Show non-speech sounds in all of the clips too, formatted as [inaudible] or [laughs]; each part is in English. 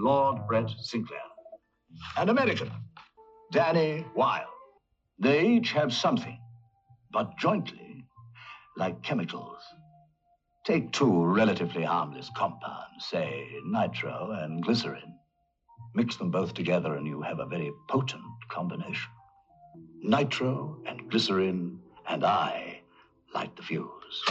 Lord Brett Sinclair. An American, Danny Wilde. They each have something, but jointly, like chemicals. Take two relatively harmless compounds, say nitro and glycerin. Mix them both together and you have a very potent combination. Nitro and glycerin, and I light the fuse.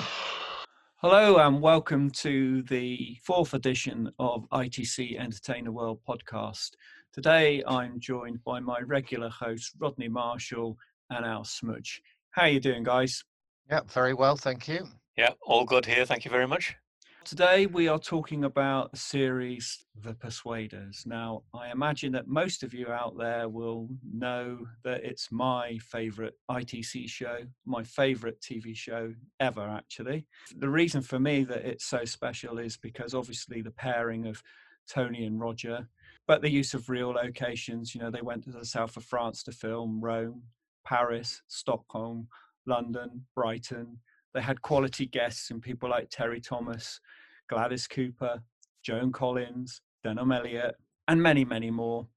Hello and welcome to the fourth edition of ITC Entertainer World podcast. Today I'm joined by my regular host Rodney Marshall and Al Smudge. How are you doing, guys? Yeah, very well, thank you. Yeah, all good here. Thank you very much. Today we are talking about the series The Persuaders. Now, I imagine that most of you out there will know that it's my favorite ITC show, my favorite TV show ever, actually. The reason for me that it's so special is because obviously the pairing of Tony and Roger, but the use of real locations. You know, they went to the south of France to film Rome, Paris, Stockholm, London, Brighton. They had quality guests and people like Terry Thomas, Gladys Cooper, Joan Collins, Denholm Elliott, and many, many more.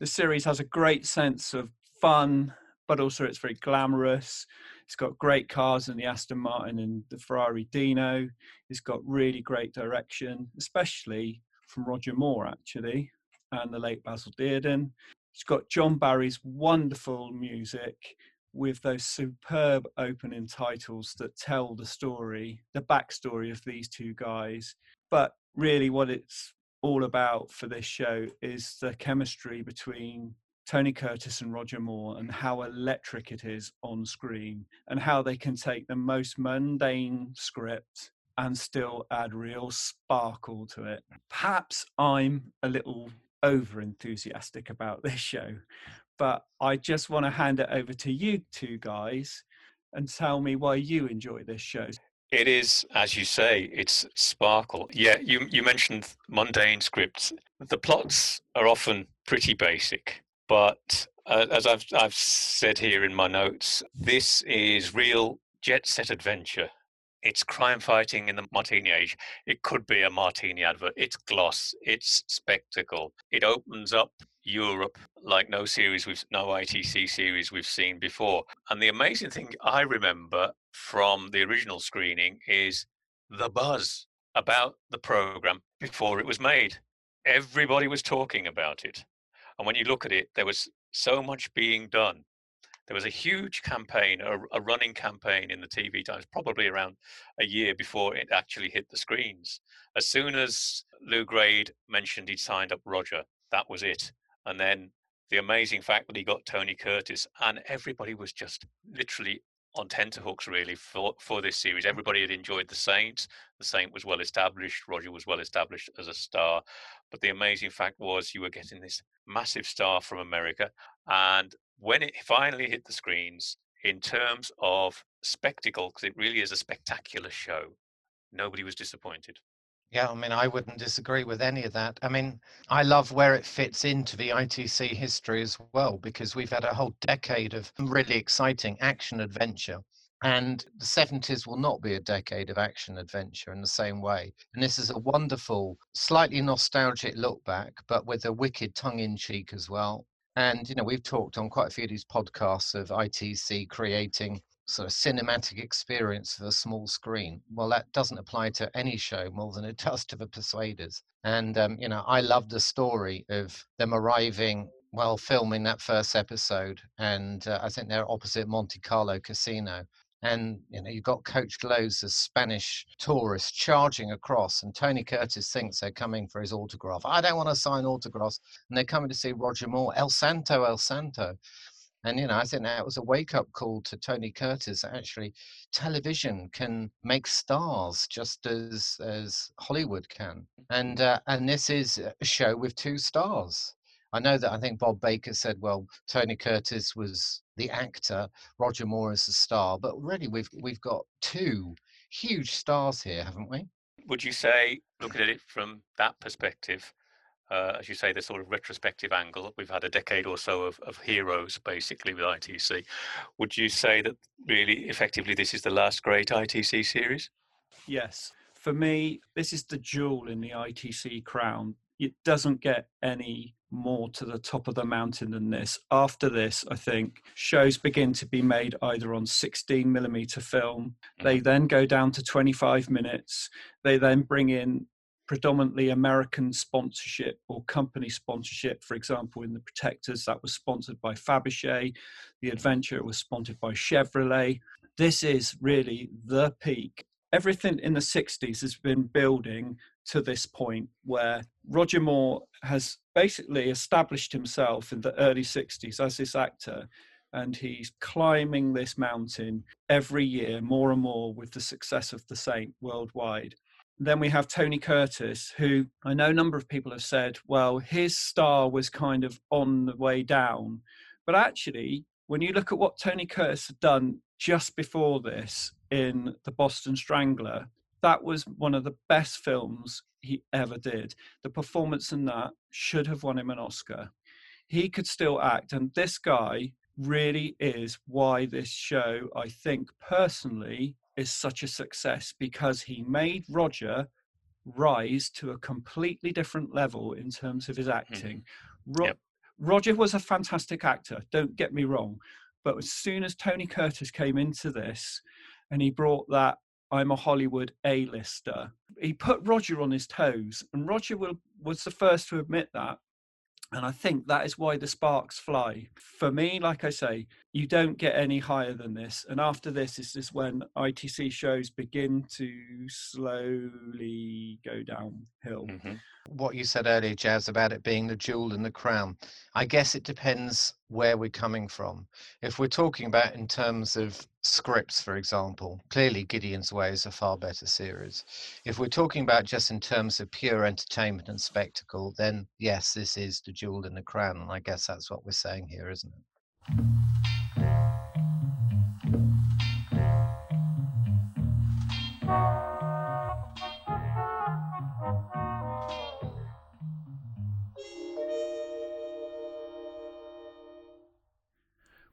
The series has a great sense of fun, but also it's very glamorous. It's got great cars in the Aston Martin and the Ferrari Dino. It's got really great direction, especially from Roger Moore, actually, and the late Basil Dearden. It's got John Barry's wonderful music with those superb opening titles that tell the story, the backstory of these two guys. But really, what it's all about for this show is the chemistry between Tony Curtis and Roger Moore and how electric it is on screen and how they can take the most mundane script and still add real sparkle to it. Perhaps I'm a little over enthusiastic about this show, but I just want to hand it over to you two guys and tell me why you enjoy this show. It is, as you say, it's sparkle. Yeah, you you mentioned mundane scripts. The plots are often pretty basic, but uh, as I've I've said here in my notes, this is real jet set adventure. It's crime fighting in the martini age. It could be a martini advert. It's gloss. It's spectacle. It opens up Europe like no series we've no ITC series we've seen before. And the amazing thing I remember from the original screening is the buzz about the program before it was made. Everybody was talking about it. And when you look at it, there was so much being done. There was a huge campaign, a, a running campaign in the TV Times, probably around a year before it actually hit the screens. As soon as Lew Grade mentioned he'd signed up Roger, that was it and then the amazing fact that he got Tony Curtis, and everybody was just literally on tenterhooks really for for this series. Everybody had enjoyed the Saint. The Saint was well established. Roger was well established as a star, but the amazing fact was you were getting this massive star from America, and when it finally hit the screens, in terms of spectacle, because it really is a spectacular show, nobody was disappointed. Yeah, I mean, I wouldn't disagree with any of that. I mean, I love where it fits into the ITC history as well, because we've had a whole decade of really exciting action adventure. And the 70s will not be a decade of action adventure in the same way. And this is a wonderful, slightly nostalgic look back, but with a wicked tongue in cheek as well. And, you know, we've talked on quite a few of these podcasts of ITC creating sort of cinematic experience for the small screen. Well, that doesn't apply to any show more than it [laughs] does to the Persuaders. And, um, you know, I love the story of them arriving while filming that first episode. And uh, I think they're opposite Monte Carlo Casino. And you know, you've got Coach Glows, a Spanish tourist, charging across, and Tony Curtis thinks they're coming for his autograph. I don't want to sign autographs, and they're coming to see Roger Moore. El Santo, El Santo. And you know, I think that was a wake-up call to Tony Curtis. Actually, television can make stars just as as Hollywood can, and uh, and this is a show with two stars. I know that I think Bob Baker said, well, Tony Curtis was the actor, Roger Moore is the star, but really we've we've got two huge stars here, haven't we? Would you say, looking at it from that perspective, uh, as you say, the sort of retrospective angle, we've had a decade or so of, of heroes basically with ITC. Would you say that really effectively this is the last great ITC series? Yes. For me, this is the jewel in the ITC crown. It doesn't get any more to the top of the mountain than this. After this, I think shows begin to be made either on 16 millimeter film. They mm-hmm. then go down to 25 minutes. They then bring in predominantly American sponsorship or company sponsorship. For example, in the Protectors, that was sponsored by Fabergé. The Adventure was sponsored by Chevrolet. This is really the peak. Everything in the 60s has been building to this point where Roger Moore has basically established himself in the early 60s as this actor and he's climbing this mountain every year more and more with the success of the saint worldwide then we have tony curtis who i know a number of people have said well his star was kind of on the way down but actually when you look at what tony curtis had done just before this in the boston strangler that was one of the best films he ever did. The performance in that should have won him an Oscar. He could still act, and this guy really is why this show, I think personally, is such a success because he made Roger rise to a completely different level in terms of his mm-hmm. acting. Ro- yep. Roger was a fantastic actor, don't get me wrong, but as soon as Tony Curtis came into this and he brought that I'm a Hollywood A-lister. He put Roger on his toes, and Roger will, was the first to admit that. And I think that is why the sparks fly. For me, like I say, you don't get any higher than this. And after this is this when ITC shows begin to slowly go downhill. Mm-hmm what you said earlier, Jazz, about it being the jewel in the crown. I guess it depends where we're coming from. If we're talking about in terms of scripts, for example, clearly Gideon's Way is a far better series. If we're talking about just in terms of pure entertainment and spectacle, then yes, this is the jewel in the crown. And I guess that's what we're saying here, isn't it?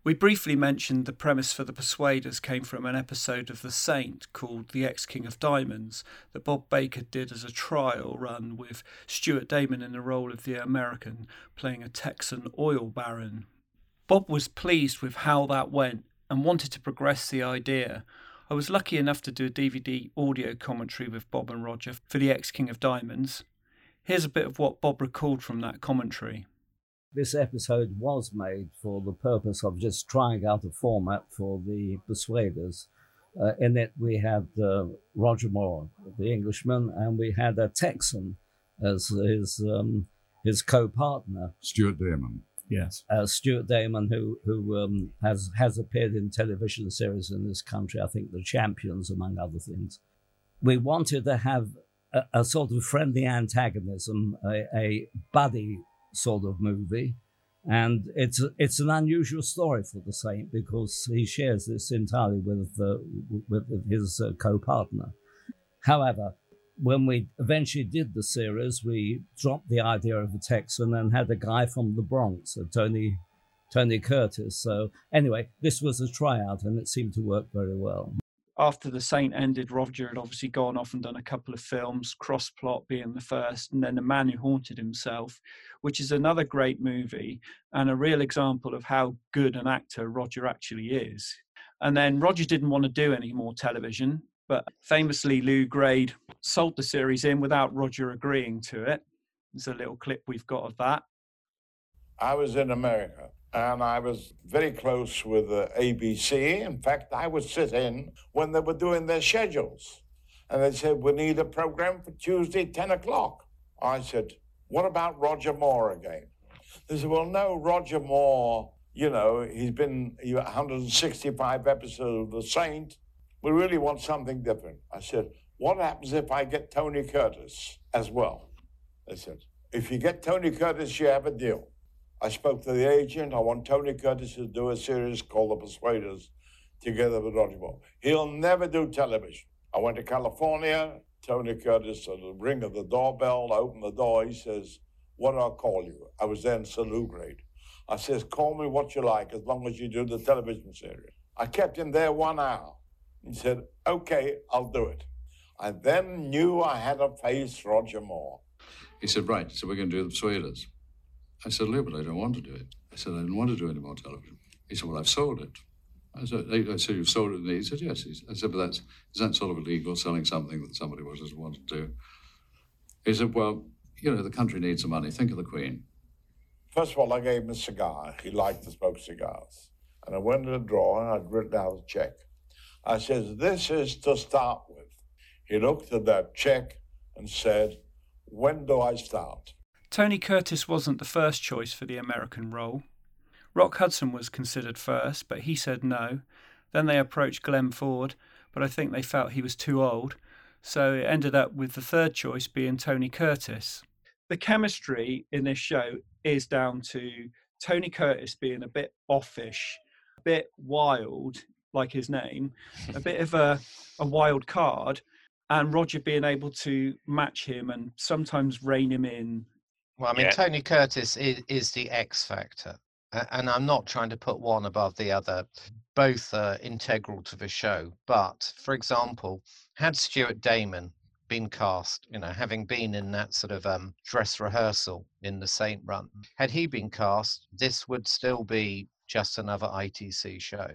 We briefly mentioned the premise for The Persuaders came from an episode of The Saint called The Ex King of Diamonds that Bob Baker did as a trial run with Stuart Damon in the role of the American playing a Texan oil baron. Bob was pleased with how that went and wanted to progress the idea. I was lucky enough to do a DVD audio commentary with Bob and Roger for The Ex King of Diamonds. Here's a bit of what Bob recalled from that commentary this episode was made for the purpose of just trying out a format for the Persuaders. Uh, in it, we had uh, Roger Moore, the Englishman, and we had a Texan as his um, his co-partner, Stuart Damon. Yes, uh, Stuart Damon, who who um, has has appeared in television series in this country. I think The Champions, among other things. We wanted to have a, a sort of friendly antagonism, a, a buddy sort of movie. And it's it's an unusual story for the Saint because he shares this entirely with uh, with his uh, co-partner. However, when we eventually did the series, we dropped the idea of a Texan and had a guy from the Bronx, Tony Tony Curtis. So anyway, this was a tryout, and it seemed to work very well after the Saint ended, Roger had obviously gone off and done a couple of films, Crossplot being the first, and then The Man Who Haunted Himself, which is another great movie and a real example of how good an actor Roger actually is. And then Roger didn't want to do any more television, but famously, Lew Grade sold the series in without Roger agreeing to it. There's a little clip we've got of that. I was in America and I was very close with uh, ABC. In fact, I would sit in when they were doing their schedules. And they said, We need a program for Tuesday, 10 o'clock. I said, What about Roger Moore again? They said, Well, no, Roger Moore, you know, he's been 165 episodes of The Saint. We really want something different. I said, What happens if I get Tony Curtis as well? They said, If you get Tony Curtis, you have a deal. I spoke to the agent. I want Tony Curtis to do a series called The Persuaders together with Roger Moore. He'll never do television. I went to California. Tony Curtis, at the ring of the doorbell, I opened the door. He says, What do I call you? I was then Lew Grade. I says, Call me what you like as long as you do the television series. I kept him there one hour. He said, Okay, I'll do it. I then knew I had to face Roger Moore. He said, Right, so we're going to do the Persuaders. I said, Lew, but I don't want to do it. I said, I don't want to do any more television. He said, Well, I've sold it. I said, I said You've sold it? And he said, Yes. I said, But that's, is that sort of illegal, selling something that somebody doesn't want to do? He said, Well, you know, the country needs the money. Think of the Queen. First of all, I gave him a cigar. He liked to smoke cigars. And I went to the drawer and I'd written out a check. I said, This is to start with. He looked at that check and said, When do I start? Tony Curtis wasn't the first choice for the American role. Rock Hudson was considered first, but he said no. Then they approached Glenn Ford, but I think they felt he was too old. So it ended up with the third choice being Tony Curtis. The chemistry in this show is down to Tony Curtis being a bit offish, a bit wild, like his name, a bit of a, a wild card, and Roger being able to match him and sometimes rein him in well, I mean, yeah. Tony Curtis is, is the X factor. And I'm not trying to put one above the other. Both are integral to the show. But, for example, had Stuart Damon been cast, you know, having been in that sort of um, dress rehearsal in the Saint Run, had he been cast, this would still be just another ITC show.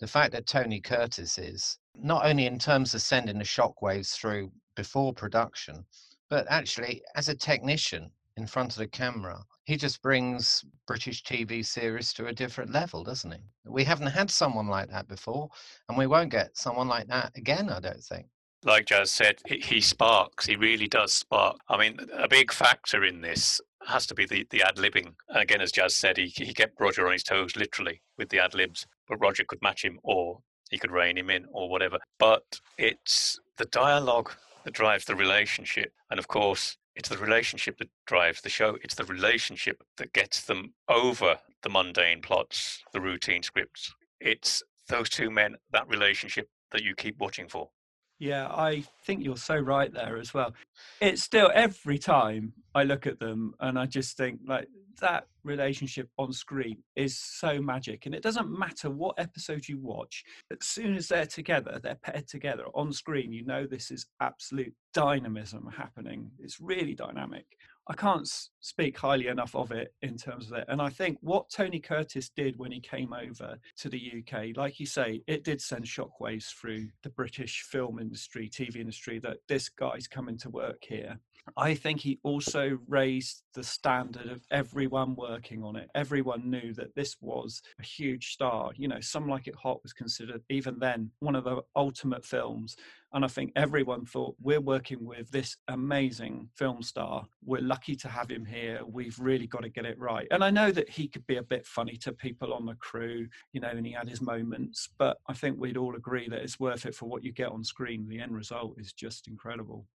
The fact that Tony Curtis is, not only in terms of sending the shockwaves through before production, but actually as a technician, in front of the camera, he just brings British TV series to a different level, doesn't he? We haven't had someone like that before, and we won't get someone like that again, I don't think. Like Jazz said, he sparks. He really does spark. I mean, a big factor in this has to be the, the ad libbing. Again, as Jazz said, he, he kept Roger on his toes literally with the ad libs, but Roger could match him or he could rein him in or whatever. But it's the dialogue that drives the relationship. And of course, it's the relationship that drives the show. It's the relationship that gets them over the mundane plots, the routine scripts. It's those two men, that relationship that you keep watching for. Yeah, I think you're so right there as well. It's still every time I look at them and I just think like that relationship on screen is so magic and it doesn't matter what episode you watch as soon as they're together they're paired together on screen you know this is absolute dynamism happening it's really dynamic I can't speak highly enough of it in terms of it. And I think what Tony Curtis did when he came over to the UK, like you say, it did send shockwaves through the British film industry, TV industry, that this guy's coming to work here. I think he also raised the standard of everyone working on it. Everyone knew that this was a huge star. You know, Some Like It Hot was considered, even then, one of the ultimate films. And I think everyone thought, we're working with this amazing film star. We're lucky to have him here. We've really got to get it right. And I know that he could be a bit funny to people on the crew, you know, and he had his moments. But I think we'd all agree that it's worth it for what you get on screen. The end result is just incredible.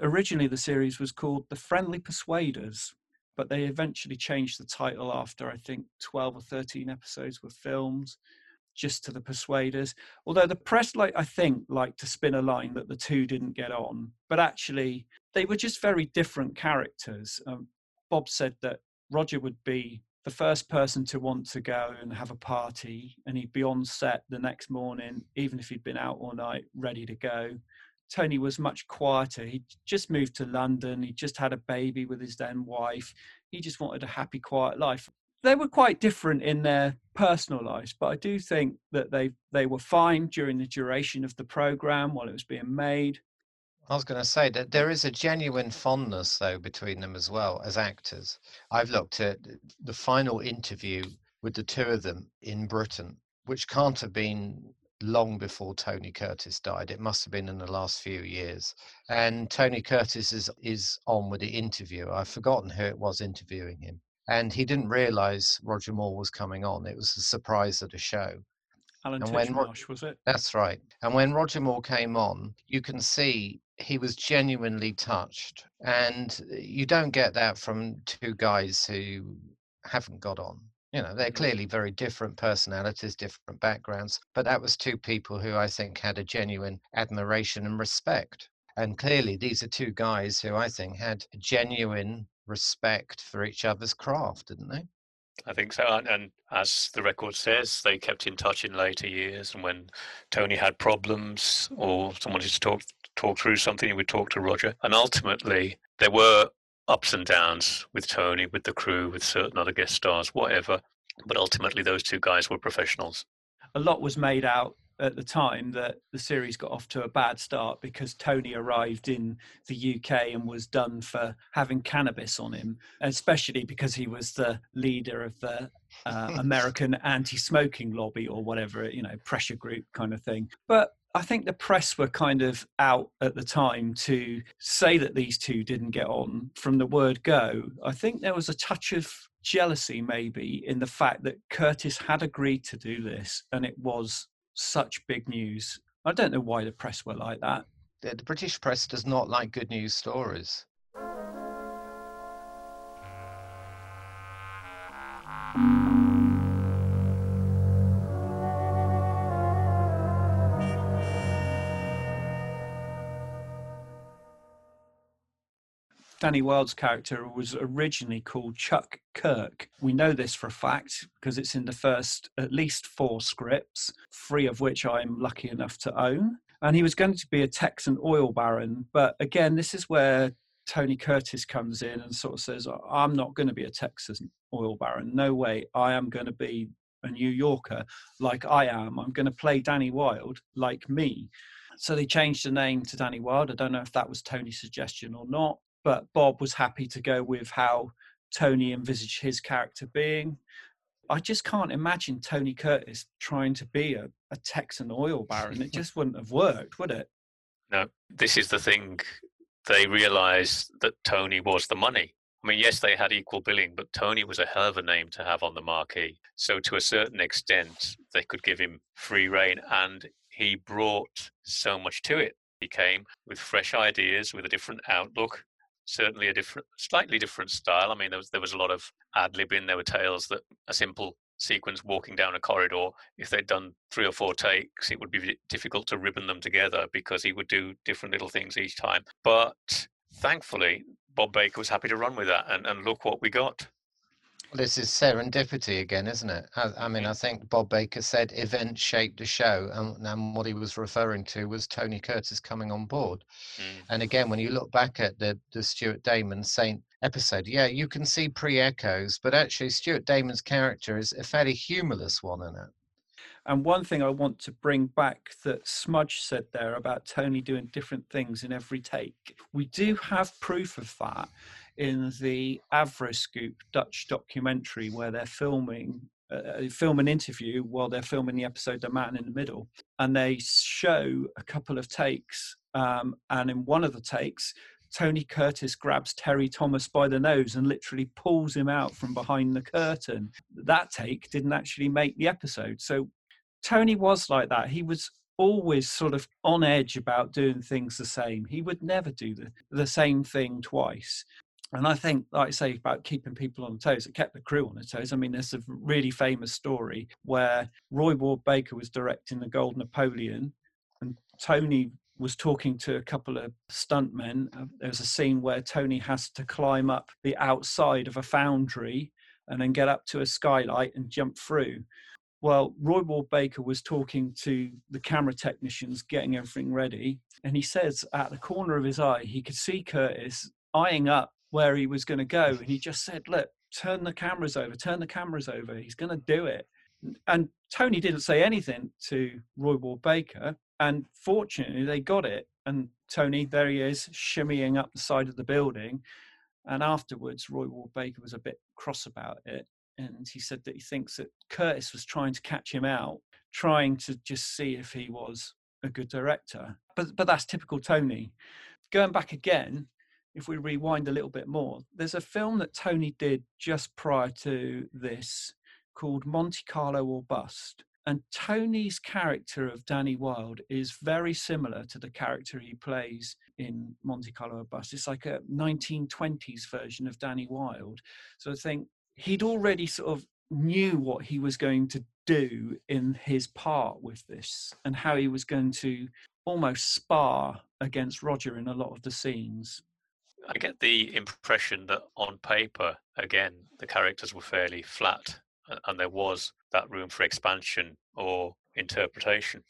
Originally, the series was called The Friendly Persuaders, but they eventually changed the title after I think 12 or 13 episodes were filmed just to the persuaders. Although the press like i think like to spin a line that the two didn't get on but actually they were just very different characters. Um, bob said that roger would be the first person to want to go and have a party and he'd be on set the next morning even if he'd been out all night ready to go. Tony was much quieter. He just moved to london. He just had a baby with his then wife. He just wanted a happy quiet life they were quite different in their personal lives, but I do think that they they were fine during the duration of the program while it was being made. I was going to say that there is a genuine fondness, though, between them as well as actors. I've looked at the final interview with the two of them in Britain, which can't have been long before Tony Curtis died. It must have been in the last few years. And Tony Curtis is is on with the interview. I've forgotten who it was interviewing him and he didn't realize Roger Moore was coming on. It was a surprise at a show. Alan and Titchmarsh, was it? That's right. And when Roger Moore came on, you can see he was genuinely touched. And uh, you don't get that from two guys who haven't got on. You know, they're clearly very different personalities, different backgrounds, but that was two people who I think had a genuine admiration and respect. And clearly, these are two guys who I think had genuine respect for each other's craft, didn't they? I think so. And, and, as the record says, they kept in touch in later years. And when Tony had problems or someone wanted to talk talk through something, he would talk to Roger. And ultimately, there were ups and downs with Tony, with the crew, with certain other guest stars, whatever. But ultimately, those two guys were professionals. A lot was made out at the time that the series got off to a bad start because Tony arrived in the UK and was done for having cannabis on him, especially because he was the leader of the uh, [laughs] American anti-smoking lobby or whatever, you know, pressure group kind of thing. But I think the press were kind of out at the time to say that these two didn't get on from the word go. I think there was a touch of jealousy maybe in the fact that Curtis had agreed to do this and it was such big news. I don't know why the press were like that. The, the British press does not like good news stories. Danny Wilde's character was originally called Chuck Kirk. We know this for a fact because it's in the first at least four scripts, three of which I'm lucky enough to own. And he was going to be a Texan oil baron. But again, this is where Tony Curtis comes in and sort of says, I'm not going to be a Texan oil baron. No way. I am going to be a New Yorker like I am. I'm going to play Danny Wilde like me. So they changed the name to Danny Wilde. I don't know if that was Tony's suggestion or not but Bob was happy to go with how Tony envisaged his character being. I just can't imagine Tony Curtis trying to be a, a Texan oil baron. It [laughs] just wouldn't have worked, would it? No, this is the thing. They realized that Tony was the money. I mean, yes, they had equal billing, but Tony was a hell of a name to have on the marquee. So, to a certain extent, they could give him free reign, and he brought so much to it. He came with fresh ideas, with a different outlook, certainly a different, slightly different style. I mean, there was there was a lot of ad libbing. There were tales that a simple sequence walking down a corridor, if they'd done three or four takes, it would be difficult to ribbon them together because he would do different little things each time. But thankfully, Bob Baker was happy to run with that, and, and look what we got. This is serendipity again, isn't it? I, I mean, I think Bob Baker said events shaped the show, and, and, what he was referring to was Tony Curtis coming on board. Mm. And again, when you look back at the, the Stuart Damon Saint episode, yeah, you can see pre echoes, but actually, Stuart Damon's character is a fairly humorless one in it. And one thing I want to bring back that Smudge said there about Tony doing different things in every take, we do have proof of that in the Avroscoop Dutch documentary where they're filming uh, uh, film an interview while they're filming the episode The Man in the Middle, and they show a couple of takes. Um, and in one of the takes, Tony Curtis grabs Terry Thomas by the nose and literally pulls him out from behind the curtain. That take didn't actually make the episode. So Tony was like that. He was always sort of on edge about doing things the same. He would never do the, the same thing twice And I think, like I say, about keeping people on toes, it kept the crew on their toes. I mean, there's a really famous story where Roy Ward Baker was directing The Gold Napoleon, and Tony was talking to a couple of stuntmen. Uh, There's a scene where Tony has to climb up the outside of a foundry and then get up to a skylight and jump through. Well, Roy Ward Baker was talking to the camera technicians, getting everything ready, and he says at the corner of his eye, he could see Curtis eyeing up where he was going to go, and he just said, "Look, turn the cameras over, turn the cameras over. He's going to do it." And Tony didn't say anything to Roy Ward Baker, and fortunately, they got it. And Tony, there he is, shimmying up the side of the building. And afterwards, Roy Ward Baker was a bit cross about it. And he said that he thinks that Curtis was trying to catch him out, trying to just see if he was a good director. But, but that's typical Tony. Going back again, if we rewind a little bit more, there's a film that Tony did just prior to this called Monte Carlo or Bust. And Tony's character of Danny Wilde is very similar to the character he plays in Monte Carlo or Bust. It's like a 1920s version of Danny Wilde. So I think he'd already sort of knew what he was going to do in his part with this and how he was going to almost spar against Roger in a lot of the scenes. I get the impression that on paper, again, the characters were fairly flat and there was that room for expansion or interpretation.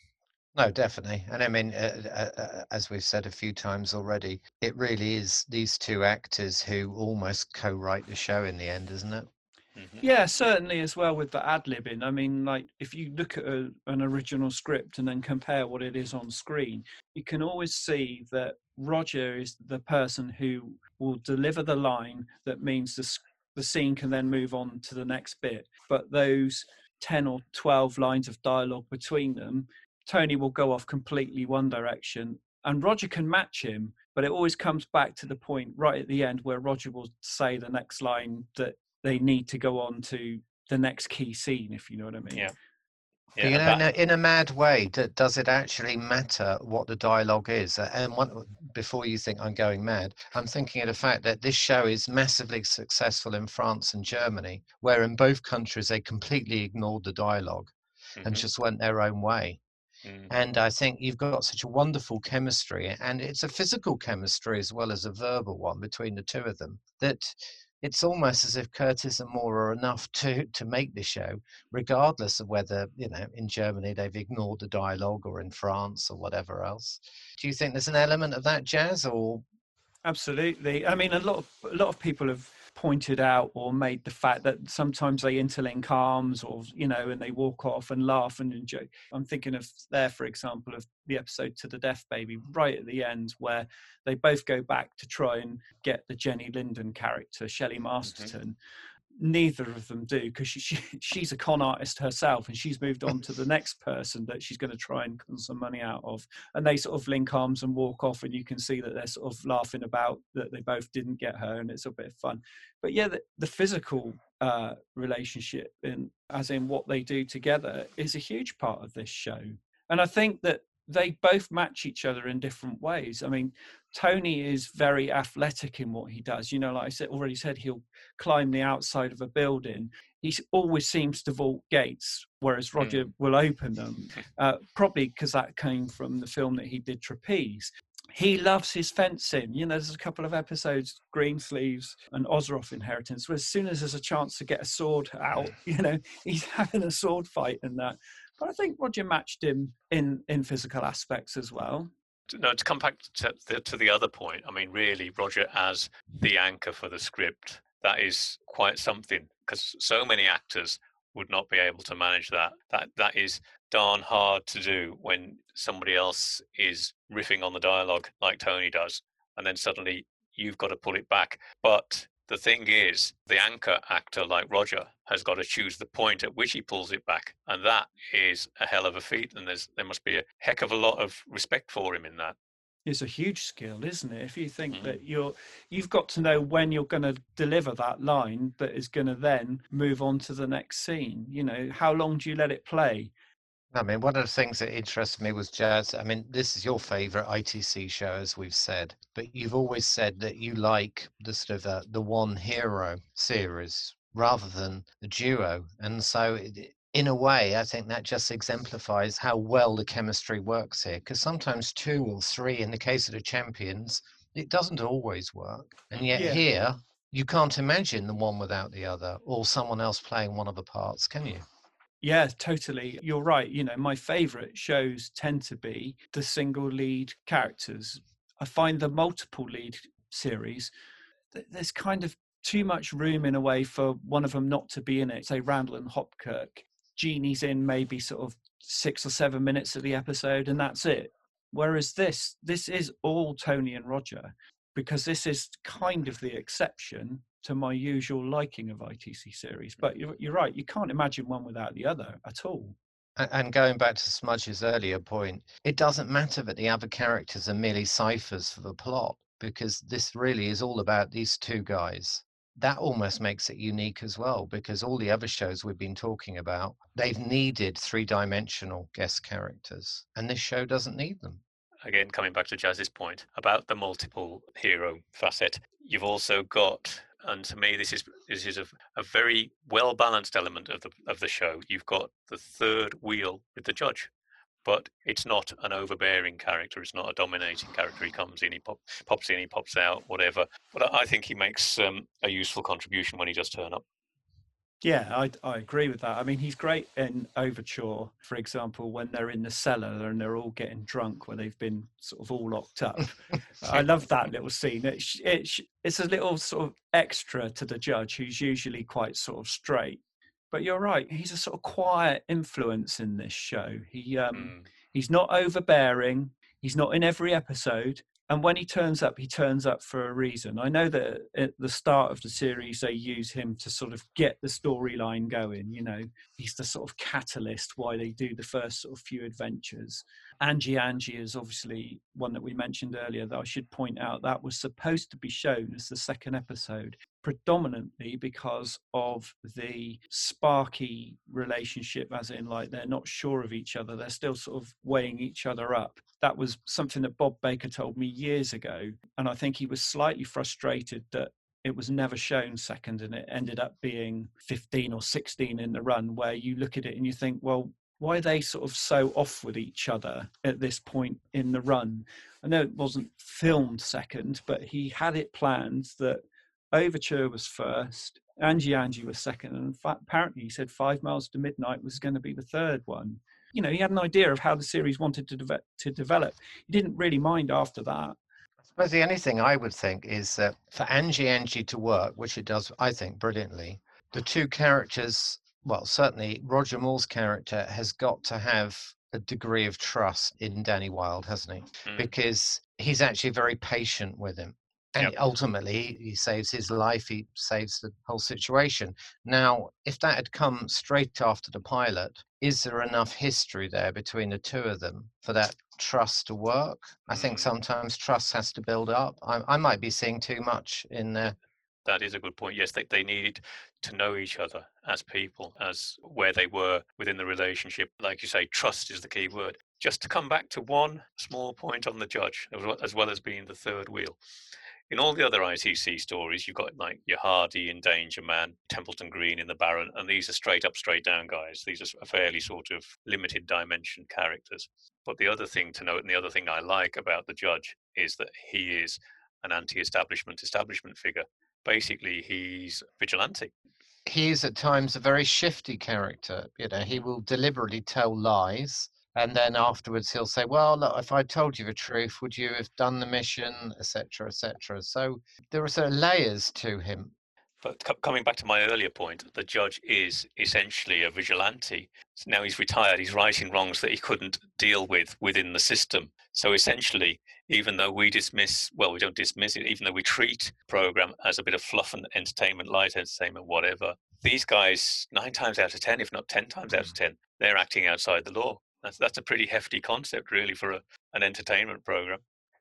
No, definitely. And I mean, uh, uh, uh, as we've said a few times already, it really is these two actors who almost co write the show in the end, isn't it? Mm-hmm. Yeah, certainly as well with the ad libbing. I mean, like if you look at a, an original script and then compare what it is on screen, you can always see that Roger is the person who will deliver the line that means the, the scene can then move on to the next bit. But those 10 or 12 lines of dialogue between them, Tony will go off completely one direction and Roger can match him, but it always comes back to the point right at the end where Roger will say the next line that they need to go on to the next key scene, if you know what I mean. Yeah. Yeah, you know, in a, in a, mad way, does it actually matter what the dialogue is? Uh, and one, before you think I'm going mad, I'm thinking of the fact that this show is massively successful in France and Germany, where in both countries they completely ignored the dialog mm-hmm. and just went their own way. Mm. And I think you've got such a wonderful chemistry, and it's a physical chemistry as well as a verbal one between the two of them that it's almost as if Curtis and Moore are enough to to make the show, regardless of whether you know in Germany they've ignored the dialogue or in France or whatever else. Do you think there's an element of that, Jazz, or? Absolutely. I mean, a lot of a lot of people have pointed out or made the fact that sometimes they interlink arms or you know and they walk off and laugh and enjoy i'm thinking of there for example of the episode To the Death Baby right at the end where they both go back to try and get the Jennie Linden character shelley mm-hmm. masterton neither of them do because she, she, she's a con artist herself and she's moved on to the [laughs] next person that she's going to try and con some money out of and they sort of link arms and walk off and you can see that they're sort of laughing about that they both didn't get her and it's a bit of fun. But yeah the, the physical uh, relationship and as in what they do together is a huge part of this show. And i think that they both match each other in different ways. I mean, Tony is very athletic in what he does. You know, like I said already said, he'll climb the outside of a building. He always seems to vault gates, whereas hmm. Roger mm. will open them. [laughs] Uh, probably because that came from the film that he did, Trapeze. He loves his fencing. You know, there's a couple of episodes, Greensleeves and Ozerov Inheritance, where as soon as there's a chance to get a sword out, you know, [laughs] he's having a sword fight and that. But I think Roger matched him in in physical aspects as well. No, to come back to the, to the other point, I mean, really, Roger as the anchor for the script, that is quite something because so many actors would not be able to manage that. That that is darn hard to do when somebody else is riffing on the dialogue like Tony does, and then suddenly you've got to pull it back. But the thing is, the anchor actor like Roger has got to choose the point at which he pulls it back, and that is a hell of a feat. And there's there must be a heck of a lot of respect for him in that. It's a huge skill, isn't it? If you think mm. that you're, you've got to know when you're going to deliver that line that is going to then move on to the next scene. You know, how long do you let it play? I mean, one of the things that interested me was jazz. I mean, this is your favorite ITC show, as we've said, but you've always said that you like the sort of uh, the one hero series rather than the duo. And so, it, in a way, I think that just exemplifies how well the chemistry works here. Because sometimes two or three, in the case of the champions, it doesn't always work. And yet Yeah. here, you can't imagine the one without the other or someone else playing one of the parts, can you? Yeah, totally. You're right. You know, my favorite shows tend to be the single lead characters. I find the multiple lead series, there's kind of too much room in a way for one of them not to be in it. Say Randall and Hopkirk. Jeannie's in maybe sort of six or seven minutes of the episode, and that's it. Whereas this, this is all Tony and Roger, because this is kind of the exception to my usual liking of ITC series. But mm. you're, you're right, you can't imagine one without the other at all. And going back to Smudge's earlier point, it doesn't matter that the other characters are merely ciphers for the plot because this really is all about these two guys. That almost makes it unique as well because all the other shows we've been talking about, they've needed three dimensional guest characters, and this show doesn't need them. again coming back to Jazz's point about the multiple hero facet, you've also got, and to me this is this is a, a very well balanced element of the of the show. You've got the third wheel with the judge, but it's not an overbearing character. It's not a dominating character. He comes in, he pop, pops in, he pops out, whatever. But I think he makes um, a useful contribution when he does turn up. Yeah, I, I agree with that. I mean, he's great in Overture, for example, when they're in the cellar and they're all getting drunk, where they've been sort of all locked up. [laughs] I love that little scene. It, sh- it, it's a little sort of extra to the judge, who's usually quite sort of straight. But you're right; he's a sort of quiet influence in this show. He um, Mm. he's not overbearing. He's not in every episode. And when he turns up, he turns up for a reason. I know that at the start of the series, they use him to sort of get the storyline going. You know, he's the sort of catalyst why they do the first sort of few adventures. Angie Angie is obviously one that we mentioned earlier that I should point out that was supposed to be shown as the second episode, predominantly because of the sparky relationship, as in like they're not sure of each other, they're still sort of weighing each other up. That was something that Bob Baker told me years ago, and I think he was slightly frustrated that it was never shown second and it ended up being 15 or 16 in the run where you look at it and you think well why are they sort of so off with each other at this point in the run? I know it wasn't filmed second but he had it planned that overture was first angie angie was second and apparently he said five miles to midnight was going to be the third one. You know he had an idea of how the series wanted to, deve- to develop. He didn't really mind after that. I suppose the only thing I would think is that for Angie Angie to work, which it does, I think, brilliantly, the two characters, well, certainly Roger Moore's character has got to have a degree of trust in Danny Wilde, hasn't he? Mm. Because he's actually very patient with him. And Yep. ultimately, he saves his life, he saves the whole situation. Now, if that had come straight after the pilot, is there enough history there between the two of them for that trust to work? I think Mm. sometimes trust has to build up. I, I might be seeing too much in there. That is a good point. Yes, they, they need to know each other as people, as where they were within the relationship. Like you say, trust is the key word. Just to come back to one small point on the judge, as well as, well as being the third wheel. In all the other ITC stories, you've got like your Hardy in Danger Man, Templeton Green in The Baron, and these are straight up, straight down guys. These are fairly sort of limited dimension characters. But the other thing to note, and the other thing I like about the judge, is that he is an anti establishment establishment figure basically he's vigilante. He is at times a very shifty character. You know, he will deliberately tell lies. And then afterwards, he'll say, "Well, look, if I told you the truth, would you have done the mission, etc., etc." So there are sort of layers to him. But coming back to my earlier point, the judge is essentially a vigilante. So now he's retired, he's righting wrongs that he couldn't deal with within the system. So essentially, even though we dismiss, well, we don't dismiss it, even though we treat program as a bit of fluff and entertainment, light entertainment, whatever, these guys, nine times out of 10, if not 10 times out of 10, they're acting outside the law. That's, that's a pretty hefty concept, really, for a, an entertainment program.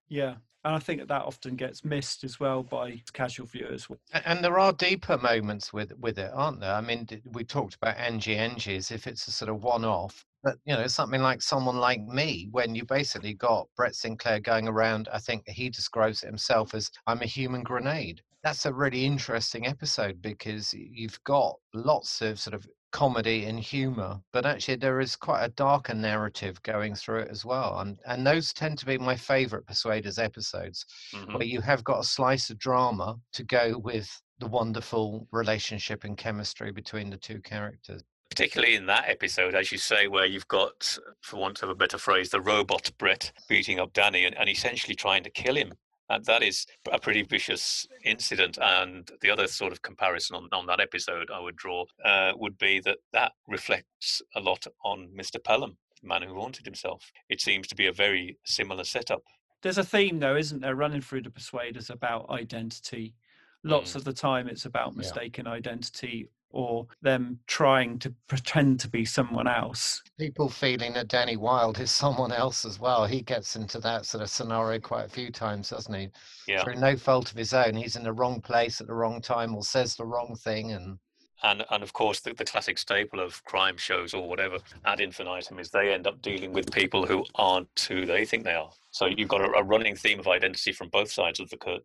Yeah, and I think that that often gets missed as well by casual viewers. And there are deeper moments with with it, aren't there? I mean, we talked about Angie Angie if it's a sort of one-off, But you know, something like someone like me, when you basically got Brett Sinclair going around, I think he describes it himself as I'm a human grenade. That's a really interesting episode because you've got lots of sort of comedy and humor, but actually there is quite a darker narrative going through it as well. And and those tend to be my favorite Persuaders episodes, Mhm. where you have got a slice of drama to go with the wonderful relationship and chemistry between the two characters. particularly in that episode, as you say, where you've got, for want of a better phrase, the robot Brett beating up Danny and, and essentially trying to kill him. And that is a pretty vicious incident. And the other sort of comparison on, on that episode I would draw uh, would be that that reflects a lot on Mr. Pelham, the man who haunted himself. It seems to be a very similar setup. There's a theme, though, isn't there, running through the Persuaders about identity. Lots of the time, it's about Yeah. mistaken identity or them trying to pretend to be someone else. People feeling that Danny Wilde is [laughs] someone else as well. He gets into that sort of scenario quite a few times, doesn't he? Yeah. Through no fault of his own. He's in the wrong place at the wrong time or says the wrong thing and and and of course the, the classic staple of crime shows or whatever ad infinitum is they end up dealing with people who aren't who they think they are so you've got a, a running theme of identity from both sides of the curtain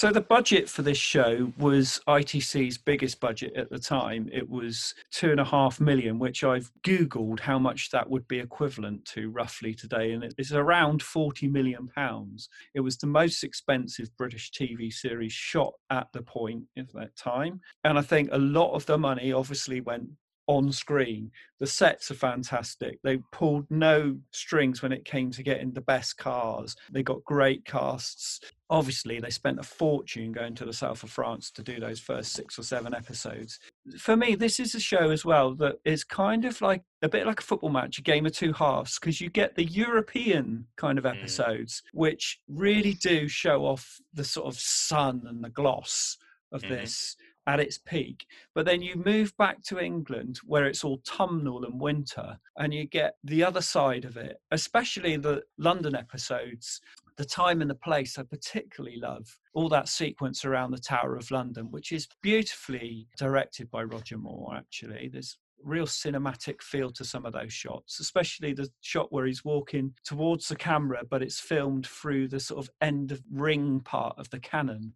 So the budget for this show was ITC's biggest budget at the time. It was two and a half million, which I've Googled how much that would be equivalent to roughly today, and it's around 40 million pounds. It was the most expensive British TV series shot at the point of that time. And I think a lot of the money obviously went on screen. The sets are fantastic. They pulled no strings when it came to getting the best cars. They got great casts. Obviously, they spent a fortune going to the south of France to do those first six or seven episodes. For me, this is a show as well that is kind of like a bit like a football match, a game of two halves, because you get the European kind of Mm. episodes, which really do show off the sort of sun and the gloss of Mhm. this at its peak. But then you move back to England where it's all tumnel and winter, and you get the other side of it, especially the London episodes. The time and the place I particularly love. All that sequence around the Tower of London, which is beautifully directed by Roger Moore, actually. There's real cinematic feel to some of those shots, especially the shot where he's walking towards the camera, but it's filmed through the sort of end of ring part of the cannon.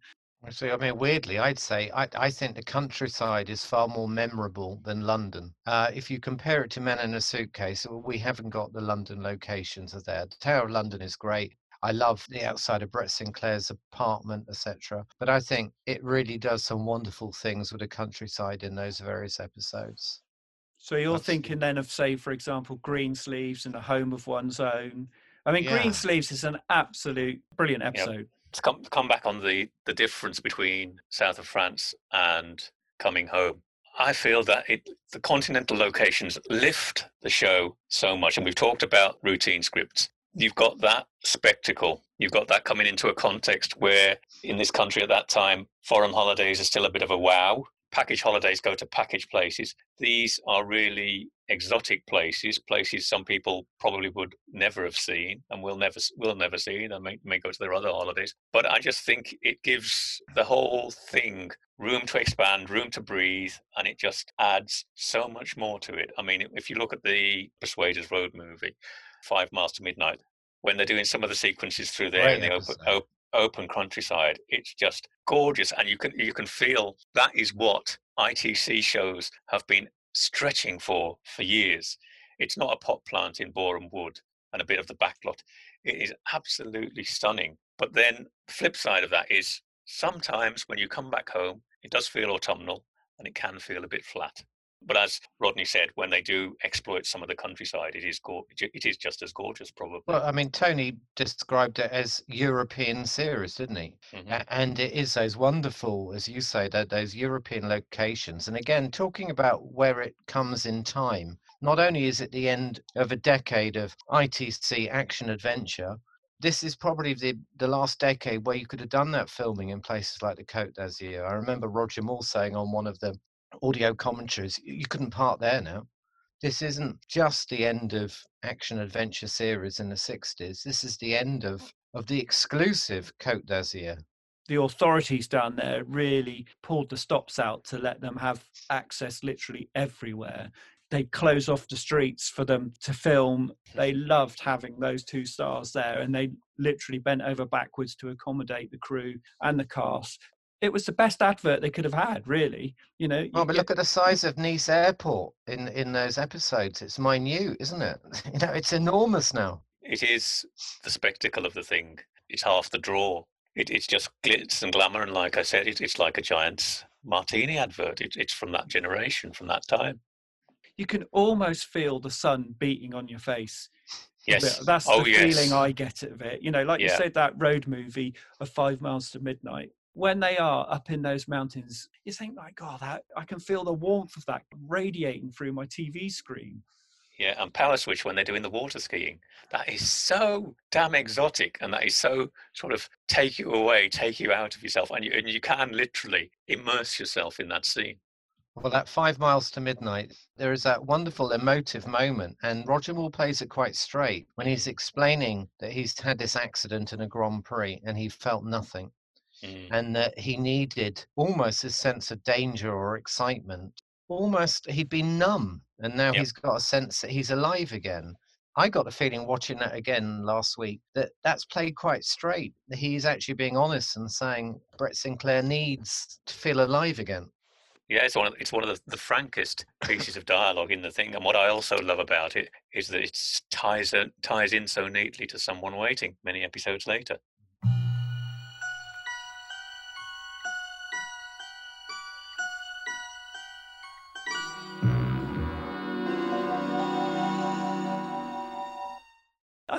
So, I mean, weirdly, I'd say I, I think the countryside is far more memorable than London. Uh, if you compare it to Men in a Suitcase, we haven't got the London locations are there. The Tower of London is great. I love the outside of Brett Sinclair's apartment, etc. But I think it really does some wonderful things with the countryside in those various episodes. So you're That's- thinking then of, say, for example, Greensleeves and a home of one's own. I mean, Yeah. Greensleeves is an absolute brilliant episode. to come come back on the the difference between south of france and coming home i feel that it the continental locations lift the show so much and we've talked about routine scripts you've got that spectacle. You've got that coming into a context where in this country at that time foreign holidays are still a bit of a wow. Package holidays go to package places. These are really exotic places places some people probably would never have seen and will never will never see. They may, may go to their other holidays. But i just think it gives the whole thing room to expand room to breathe and it just adds so much more to it. I mean if you look at the persuaders road movie five miles to midnight. When they're doing some of the sequences through there in the open, op- open countryside it's just gorgeous and you can you can feel that is what itc shows have been stretching for for years. It's not a pot plant in boreham wood and a bit of the backlot it is absolutely stunning. But then the flip side of that is sometimes when you come back home it does feel autumnal and it can feel a bit flat but as rodney said when they do exploit some of the countryside it is go- it is just as gorgeous probably Well, I mean, Tony described it as European series, didn't he? Mhm. And it is those wonderful, as you say, that those European locations. And again, talking about where it comes in time, not only is it the end of a decade of ITC action adventure, this is probably the, the last decade where you could have done that filming in places like the Côte d'Azur. I remember Roger Moore saying on one of the audio commentaries, "You- couldn't park there now. This isn't just the end of action adventure series in the 60s. This is the end of of the exclusive Côte d'Azur. The authorities down there really pulled the stops out to let them have access literally everywhere. They closed off the streets for them to film. They [laughs] loved having those two stars there, and they literally bent over backwards to accommodate the crew and the cast it was the best advert they could have had, really. You know. Oh, but look at the size of Nice Airport in in those episodes. It's minute, isn't it? [laughs] You know, it's enormous now. It is the spectacle of the thing. It's half the draw. It, it's just glitz and glamour, and like I said, it, it's like a giant martini advert. It, it's from that generation, from that time. You can almost feel the sun beating on your face. Yes, that's oh, the yes. feeling I get of it. You know, like you said, that road movie of Five Miles to Midnight. When they are up in those mountains, you think, like, God, that, I can feel the warmth of that radiating through my TV screen. Yeah, and Power Switch when they're doing the water skiing. That is so damn exotic, and that is so sort of take you away, take you out of yourself, and you and you can literally immerse yourself in that scene. Well, that five miles to midnight, there is that wonderful emotive moment, and Roger Moore plays it quite straight when he's explaining that he's had this accident in a Grand Prix and he felt nothing, Mm. and that he needed almost a sense of danger or excitement. Almost he'd been numb, and now Yep. he's got a sense that he's alive again. I got the feeling watching that again last week that that's played quite straight. He's actually being honest and saying Brett Sinclair needs to feel alive again. Yeah, it's one of it's one of the, the frankest pieces of dialogue in the thing, and what I also love about it is that it ties ties in so neatly to someone waiting many episodes later.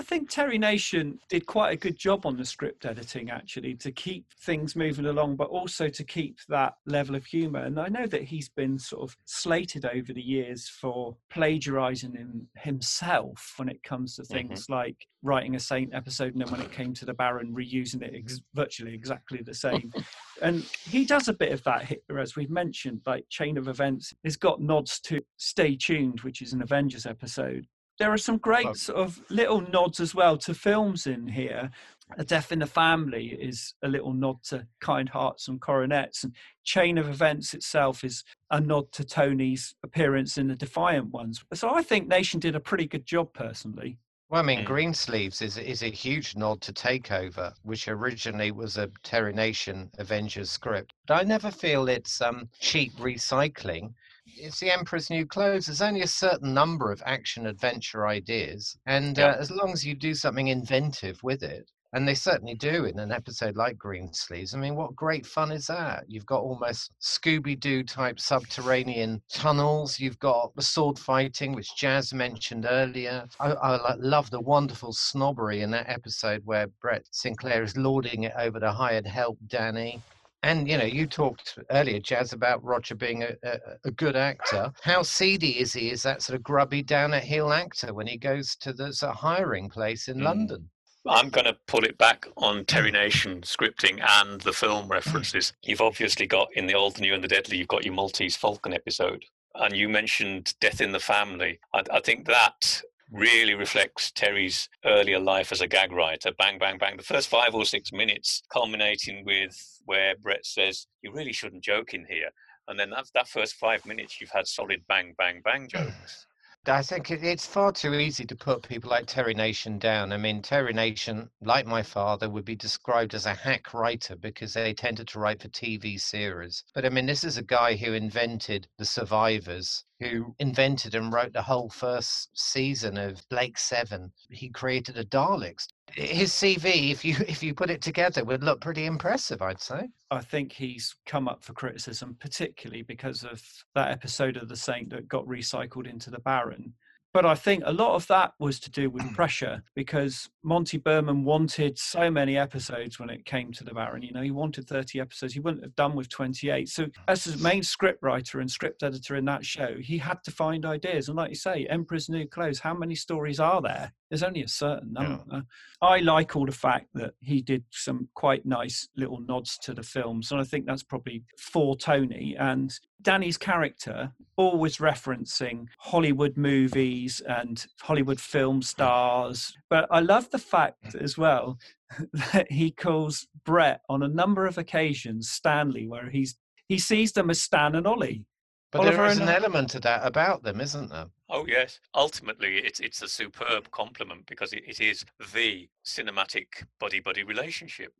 Think Terry Nation did quite a good job on the script editing, actually, to keep things moving along, but also to keep that level of humour. And I know that he's been sort of slated over the years for plagiarising him, himself when it comes to mm-hmm. things like writing a Saint episode, and then when it came to the Baron, reusing it ex- virtually exactly the same. [laughs] and he does a bit of that here, as we've mentioned, like Chain of Events. It's got nods to Stay Tuned, which is an Avengers episode there are some great Well- sort of little nods as well to films in here. A Death in the Family is a little nod to Kind Hearts and Coronets, and Chain of Events itself is a nod to Tony's appearance in the Defiant ones. So I think Nation did a pretty good job personally. Well, I mean, Mm. Greensleeves is is a huge nod to Takeover, which originally was a Terry Nation Avengers script. But I never feel it's um, cheap recycling. It's the Emperor's New Clothes. There's only a certain number of action adventure ideas, and Yeah. uh, as long as you do something inventive with it, and they certainly do in an episode like Green Sleeves. I mean, what great fun is that? You've got almost Scooby Doo type subterranean tunnels. You've got the sword fighting, which Jazz mentioned earlier. I, I love the wonderful snobbery in that episode where Brett Sinclair is lording it over the hired help, Danny. And you know, you talked earlier, Jazz, about Roger being a, a, a good actor. How seedy is he? Is that sort of grubby down at heel actor when he goes to the sort of hiring place in Mm. London? I'm going to pull it back on Terry Nation scripting and the film references. You've obviously got in the Old, the New, and the Deadly, you've got your Maltese Falcon episode. And you mentioned Death in the Family. I, I think that really reflects Terry's earlier life as a gag writer. Bang, bang, bang. The first five or six minutes culminating with where Brett says, You really shouldn't joke in here. And then that, that first five minutes, you've had solid bang, bang, bang [sighs] jokes. I think it's far too easy to put people like Terry Nation down. I mean, Terry Nation, like my father, would be described as a hack writer because they tended to write for TV series. But I mean, this is a guy who invented The Survivors, who invented and wrote the whole first season of Blake Seven. He created a Daleks. His CV, if you [laughs] if you put it together, would look pretty impressive, I'd say. I think he's come up for criticism, particularly because of that episode of The Saint that got recycled into The Baron. But I think a lot of that was to do with [clears throat] pressure because Monty Berman wanted so many episodes when it came to The Baron. You know, he wanted 30 episodes. He wouldn't have done with 28. So, as his main script writer and script editor in that show, he had to find ideas. And like you say, Emperor's New Clothes, how many stories are there? There's only a certain Yeah. number. I like all the fact that he did some quite nice little nods to the films, and I think that's probably for Tony. And Danny's character always referencing Hollywood movies and Hollywood film hmm. stars. But I love the fact as well [laughs] that he calls Brett on a number of occasions Stanley, where he's he sees them as Stan and Ollie. But Oliver there is an element of that about them, isn't there? Oh yes, ultimately it's it's a superb compliment because it, it is the cinematic buddy buddy relationship.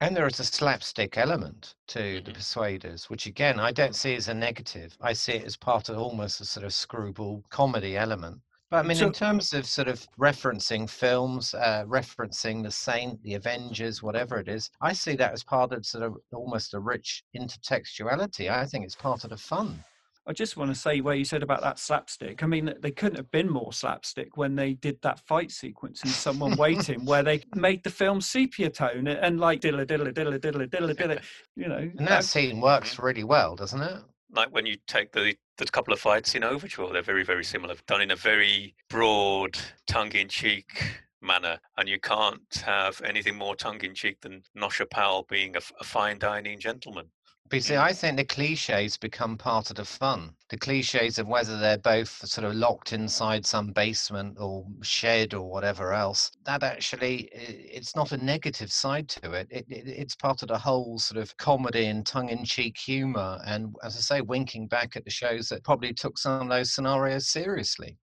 And there is a slapstick element to the Mhm. Persuaders, which again I don't see as a negative. I see it as part of almost a sort of screwball comedy element. But I mean, So- in terms of sort of referencing films, uh, referencing the Saint, the Avengers, whatever it is, I see that as part of sort of almost a rich intertextuality. I think it's part of the fun. I just want to say where you said about that slapstick. I mean, they couldn't have been more slapstick when they did that fight sequence in Someone Waiting, where they [laughs] made the film sepia tone and, and like diddle diddle diddle diddle diddle diddle. [laughs] You know, And that scene works really well, doesn't it? Like when you take the the couple of fights in Overture, they're very very similar, done in a very broad, tongue in cheek manner, and you can't have anything more tongue in cheek than Nosher Powell being a, f- a fine dining gentleman. But you see. I think the cliches become part of the fun. The cliches of whether they're both sort of locked inside some basement or shed or whatever else, that actually, it's not a negative side to it. it, it it's part of the whole sort of comedy and tongue in cheek humor. And as I say, winking back at the shows that probably took some of those scenarios seriously.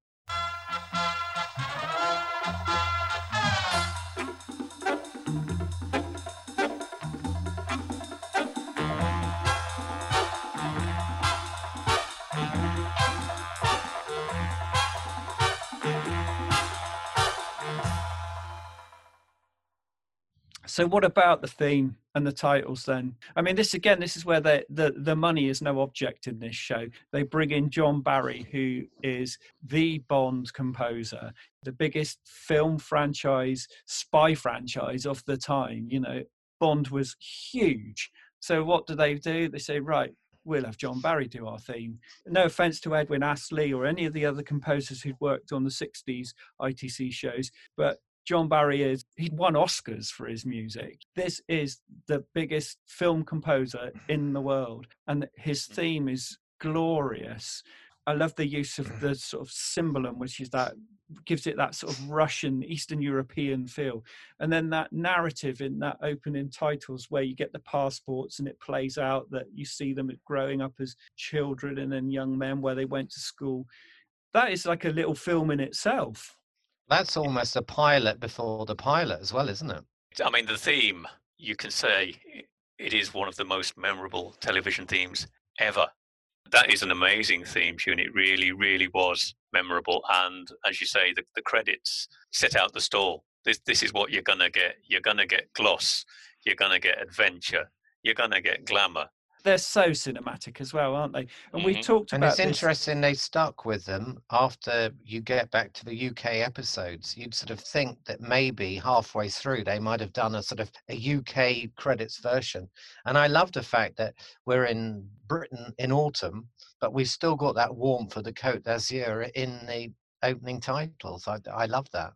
So what about the theme and the titles then? I mean, this again, this is where the the the money is no object in this show. They bring in John Barry, who is the Bond composer, the biggest film franchise, spy franchise of the time. You know, Bond was huge. So what do they do? They say, right, we'll have John Barry do our theme. No offense to Edwin Astley or any of the other composers who'd worked on the 60s ITC shows, but John Barry is, he won Oscars for his music. This is the biggest film composer mm-hmm. in the world, and his mm-hmm. theme is glorious. I love the use of mm-hmm. the sort of cimbalom, which is that gives it that sort of Russian, Eastern European feel. And then that narrative in that opening titles where you get the passports and it plays out that you see them growing up as children and then young men where they went to school. That is like a little film in itself. That's almost a pilot before the pilot as well, isn't it? I mean, the theme, you can say it is one of the most memorable television themes ever. That is an amazing theme tune. It really, really was memorable. And as you say, the, the credits set out the stall. This, this is what you're going to get. You're going to get gloss. You're going to get adventure. You're going to get glamour. They're so cinematic as well, aren't they? And we Mhm. talked And about it's this. interesting they stuck with them after you get back to the UK episodes. You'd sort of think that maybe halfway through they might have done a sort of a UK credits version. And I love the fact that we're in Britain in autumn, but we've still got that warmth of the Côte d'Azur in the opening titles. I, I love that.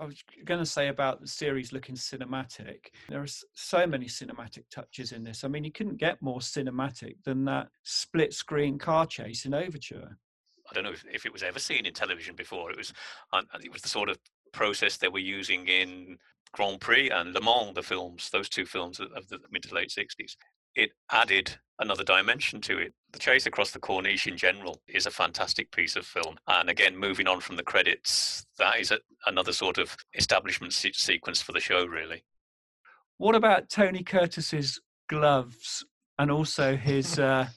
I was going to say about the series looking cinematic. There are so many cinematic touches in this. I mean, you couldn't get more cinematic than that split screen car chase in Overture. I don't know if, if it was ever seen in television before. It was um, it was the sort of process they were using in Grand Prix and Le Mans, the films, those two films of the mid to late sixties. It added another dimension to it. The chase across the Corniche in general is a fantastic piece of film. And again, moving on from the credits, that is a, another sort of establishment se- sequence for the show, really. What about Tony Curtis's gloves and also his [laughs] uh,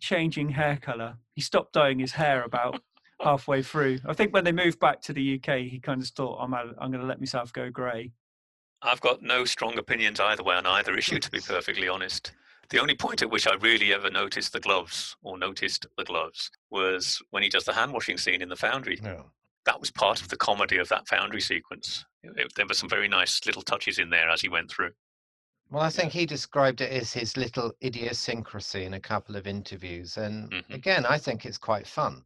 changing hair color? He stopped dyeing his hair about halfway through. I think when they moved back to the UK, he kind of thought, "I'm out, I'm going to let myself go grey." I've got no strong opinions either way on either issue, to be perfectly honest. The only point at which I really ever noticed the gloves or noticed the gloves was when he does the hand washing scene in the foundry. Yeah. That was part of the comedy of that foundry sequence. It- it- there were some very nice little touches in there as he went through. Well, I think he described it as his little idiosyncrasy in a couple of interviews. And Mhm. again, I think it's quite fun.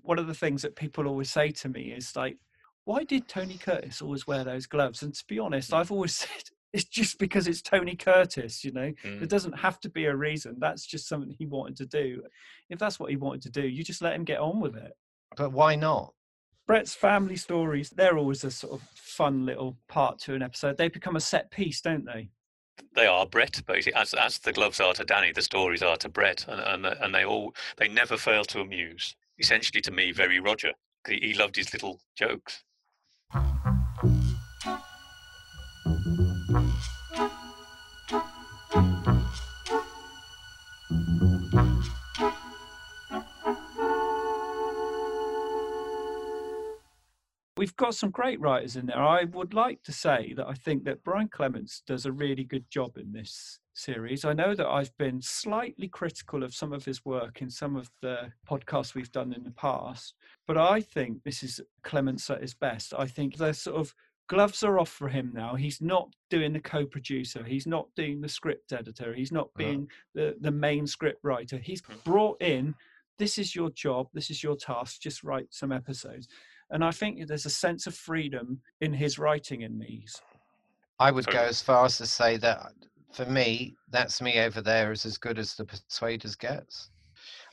One of the things that people always say to me is like, "Why did Tony Curtis always wear those gloves?" And to be honest, I've always [laughs] said it's just because it's Tony Curtis, you know. Mm. There doesn't have to be a reason. That's just something he wanted to do. If that's what he wanted to do, you just let him get on with it. But why not? Brett's family stories, they're always a sort of fun little part to an episode. They become a set piece, don't they? They are Brett, basically, as as the gloves are to Danny, the stories are to Brett, and and, and they all they never fail to amuse. Essentially, to me, very Roger. He, he loved his little jokes. We've got some great writers in there. I would like to say that I think that Brian Clemens does a really good job in this series. I know that I've been slightly critical of some of his work in some of the podcasts we've done in the past, but I think this is Clemens at his best. I think the sort of gloves are off for him now. He's not doing the co-producer. He's not doing the script editor. He's not uh-huh. being the, the main script writer. He's uh-huh. brought in, this is your job, this is your task, just write some episodes. And I think there's a sense of freedom in his writing in these. I would go as far as to say that uh, for me, that's me over there is as good as the Persuaders gets.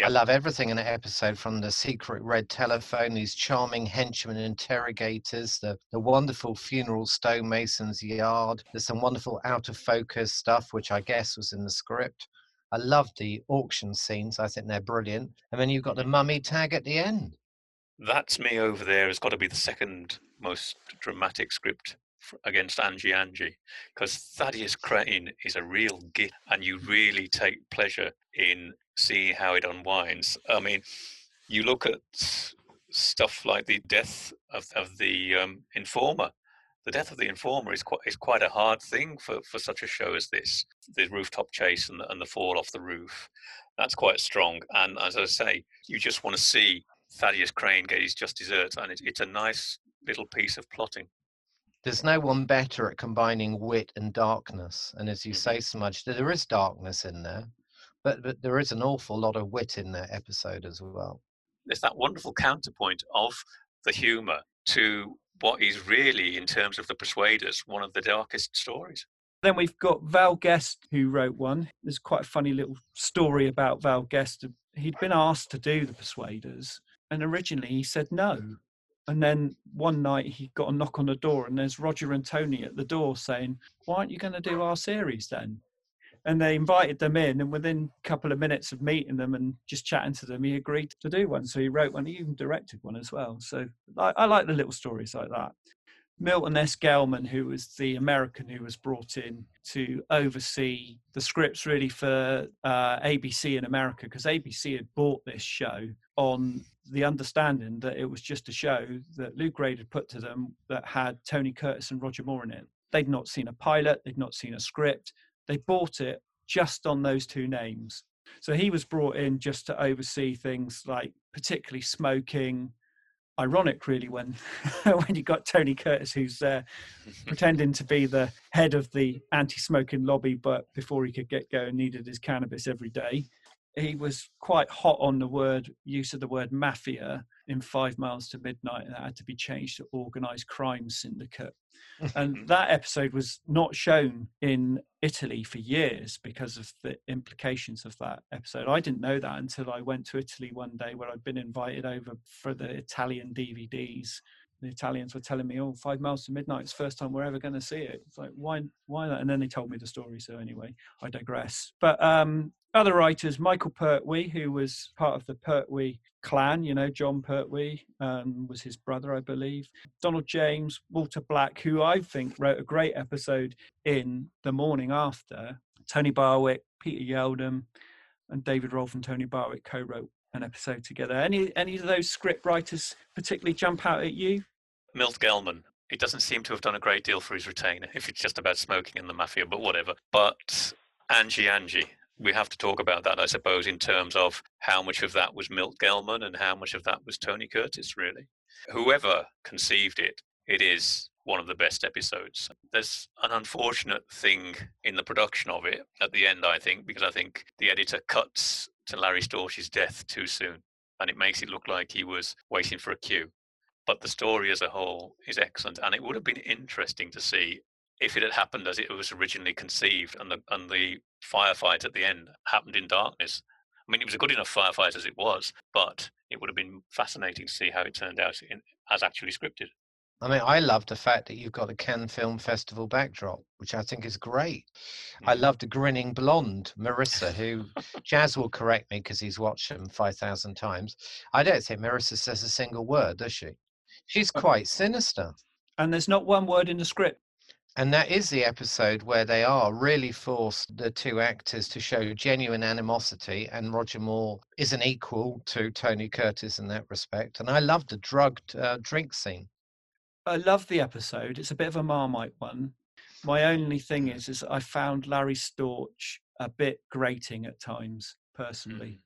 I love everything in the episode from the secret red telephone, these charming henchmen interrogators, the, the wonderful funeral stonemason's yard. There's some wonderful out of focus stuff, which I guess was in the script. I love the auction scenes. I think they're brilliant. And then you've got the mm-hmm. mummy tag at the end. That's me over there has got to be the second most dramatic script against Angie Angie because Thaddeus Crane is a real gift and you really take pleasure in seeing how it unwinds. I mean, you look at stuff like the death of, of the um, informer. The death of the informer is quite is quite a hard thing for, for such a show as this. The rooftop chase and the, and the fall off the roof, that's quite strong. And as I say, you just want to see Thaddeus Crane get his just desserts, and it's, it's a nice little piece of plotting. There's no one better at combining wit and darkness. And as you Mhm. say, Smudge, there is darkness in there, but, but there is an awful lot of wit in that episode as well. There's that wonderful counterpoint of the humour to what is really, in terms of the Persuaders, one of the darkest stories. Then we've got Val Guest, who wrote one. There's quite a funny little story about Val Guest. He'd been asked to do The Persuaders, and originally he said no. And then one night he got a knock on the door, and there's Roger and Tony at the door saying, Why aren't you going to do our series then? And they invited them in, and within a couple of minutes of meeting them and just chatting to them, he agreed to do one. So he wrote one, he even directed one as well. So I, I like the little stories like that. Milton S. Gelman, who was the American who was brought in to oversee the scripts really for uh, ABC in America, because ABC had bought this show on the understanding that it was just a show that Lew Grade had put to them that had Tony Curtis and Roger Moore in it. They'd not seen a pilot, they'd not seen a script. They bought it just on those two names. So he was brought in just to oversee things like particularly smoking, ironic really when [laughs] when you got Tony Curtis who's uh, pretending to be the head of the anti-smoking lobby but before he could get going needed his cannabis every day he was quite hot on the word use of the word mafia in five miles to midnight and that had to be changed to organized crime syndicate and [laughs] that episode was not shown in Italy for years because of the implications of that episode. I didn't know that until I went to Italy one day where I'd been invited over for the Italian DVDs. The Italians were telling me, "Oh, Five Miles to Midnight. It's the first time we're ever going to see it." It's like, why, why that? And then they told me the story. So anyway, I digress. But um, other writers, Michael Pertwee, who was part of the Pertwee clan, you know, Jon Pertwee um, was his brother, I believe. Donald James, Walter Black, who I think wrote a great episode in The Morning After. Tony Barwick, Peter Yeldham, and David Rolfe and Tony Barwick co-wrote an episode together. Any any of those script writers particularly jump out at you? Milt Gelman. He doesn't seem to have done a great deal for his retainer if it's just about smoking and the mafia, but whatever. But Angie Angie, we have to talk about that, I suppose, in terms of how much of that was Milt Gelman and how much of that was Tony Curtis, really. Whoever conceived it, it is one of the best episodes. There's an unfortunate thing in the production of it at the end, I think, because I think the editor cuts to Larry Storch's death too soon and it makes it look like he was waiting for a cue but the story as a whole is excellent and it would have been interesting to see if it had happened as it was originally conceived and the and the firefight at the end happened in darkness. I mean, it was a good enough firefight as it was, but it would have been fascinating to see how it turned out in, as actually scripted. I mean, I love the fact that you've got the Cannes Film Festival backdrop, which I think is great. I Mm. love the grinning blonde Marissa, who [laughs] Jazz will correct me because he's watched them 5,000 times. I don't think Marissa says a single word, does she? She's Uh, quite sinister. And there's not one word in the script. And that is the episode where they are really forced the two actors to show genuine animosity, and Roger Moore is an equal to Tony Curtis in that respect. And I love the drugged uh, drink scene. I love the episode. It's a bit of a marmite one. My only thing is, is I found Larry Storch a bit grating at times, personally.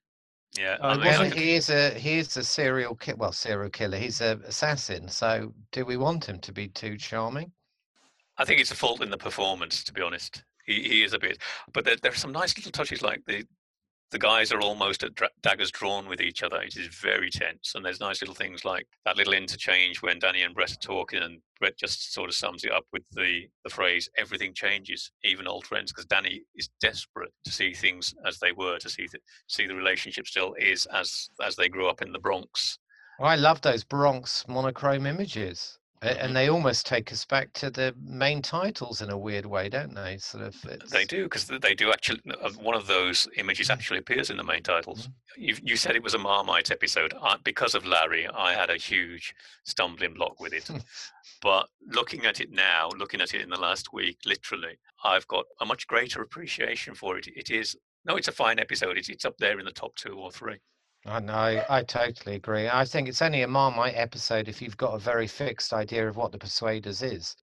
Yeah, Uh, I mean, Well, I could- he is a he is a serial ki- well serial killer. He's a assassin. So do we want him to be too charming? I think it's a fault in the performance, to be honest. He, he is a bit, but there, there are some nice little touches like the the guys are almost at dra- daggers drawn with each other. It is very tense, and there's nice little things like that little interchange when Danny and Brett are talking, and Brett just sort of sums it up with the the phrase "everything changes, even old friends," because Danny is desperate to see things as they were, to see the, see the relationship still is as as they grew up in the Bronx. I love those Bronx monochrome images. And they almost take us back to the main titles in a weird way, don't they? Sort of. It's, They do because they do actually. uh, One of those images actually appears in the main titles. You, you said it was a Marmite episode. I, because of Larry, I had a huge stumbling block with it. [laughs] but looking at it now, looking at it in the last week, literally, I've got a much greater appreciation for it. It is no, it's a fine episode. It's, it's up there in the top two or three. I know. I totally agree. I think it's only a Marmite episode if you've got a very fixed idea of what the Persuaders is.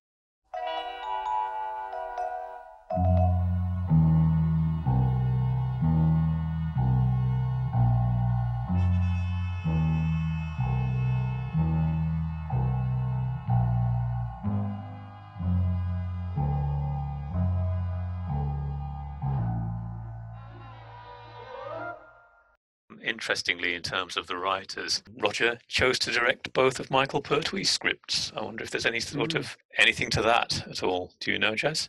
Interestingly, in terms of the writers, Roger chose to direct both of Michael Pertwee's scripts. I wonder if there's any sort Mm. of anything to that at all. Do you know, Jazz?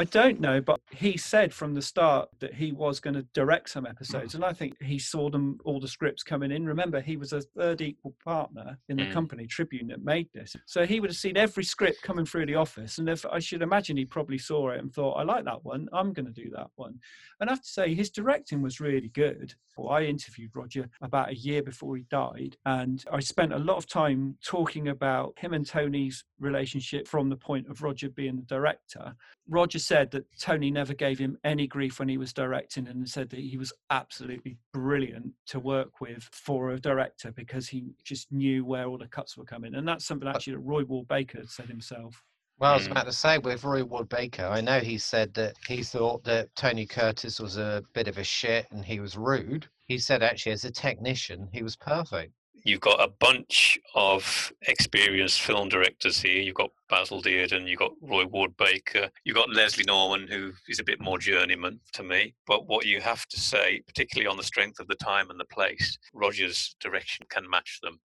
I don't know, but he said from the start that he was going to direct some episodes, and I think he saw them all the scripts coming in. Remember, he was a third equal partner in the Mm. company Tribune that made this, so he would have seen every script coming through the office, and if I should imagine he probably saw it and thought, "I like that one. I'm going to do that one." And I have to say, his directing was really good. Well, I interviewed Roger about a year before he died, and I spent a lot of time talking about him and Tony's relationship from the point of Roger being the director. Roger said that Tony never gave him any grief when he was directing and said that he was absolutely brilliant to work with for a director because he just knew where all the cuts were coming. And that's something actually that Roy Ward Baker said himself. Well, I was Mm. about to say with Roy Ward Baker, I know he said that he thought that Tony Curtis was a bit of a shit and he was rude. He said actually, as a technician, he was perfect. You've got a bunch of experienced film directors here. You've got Basil Dearden, you've got Roy Ward Baker, you've got Leslie Norman, who is a bit more journeyman to me. But what you have to say, particularly on the strength of the time and the place, Roger's direction can match them.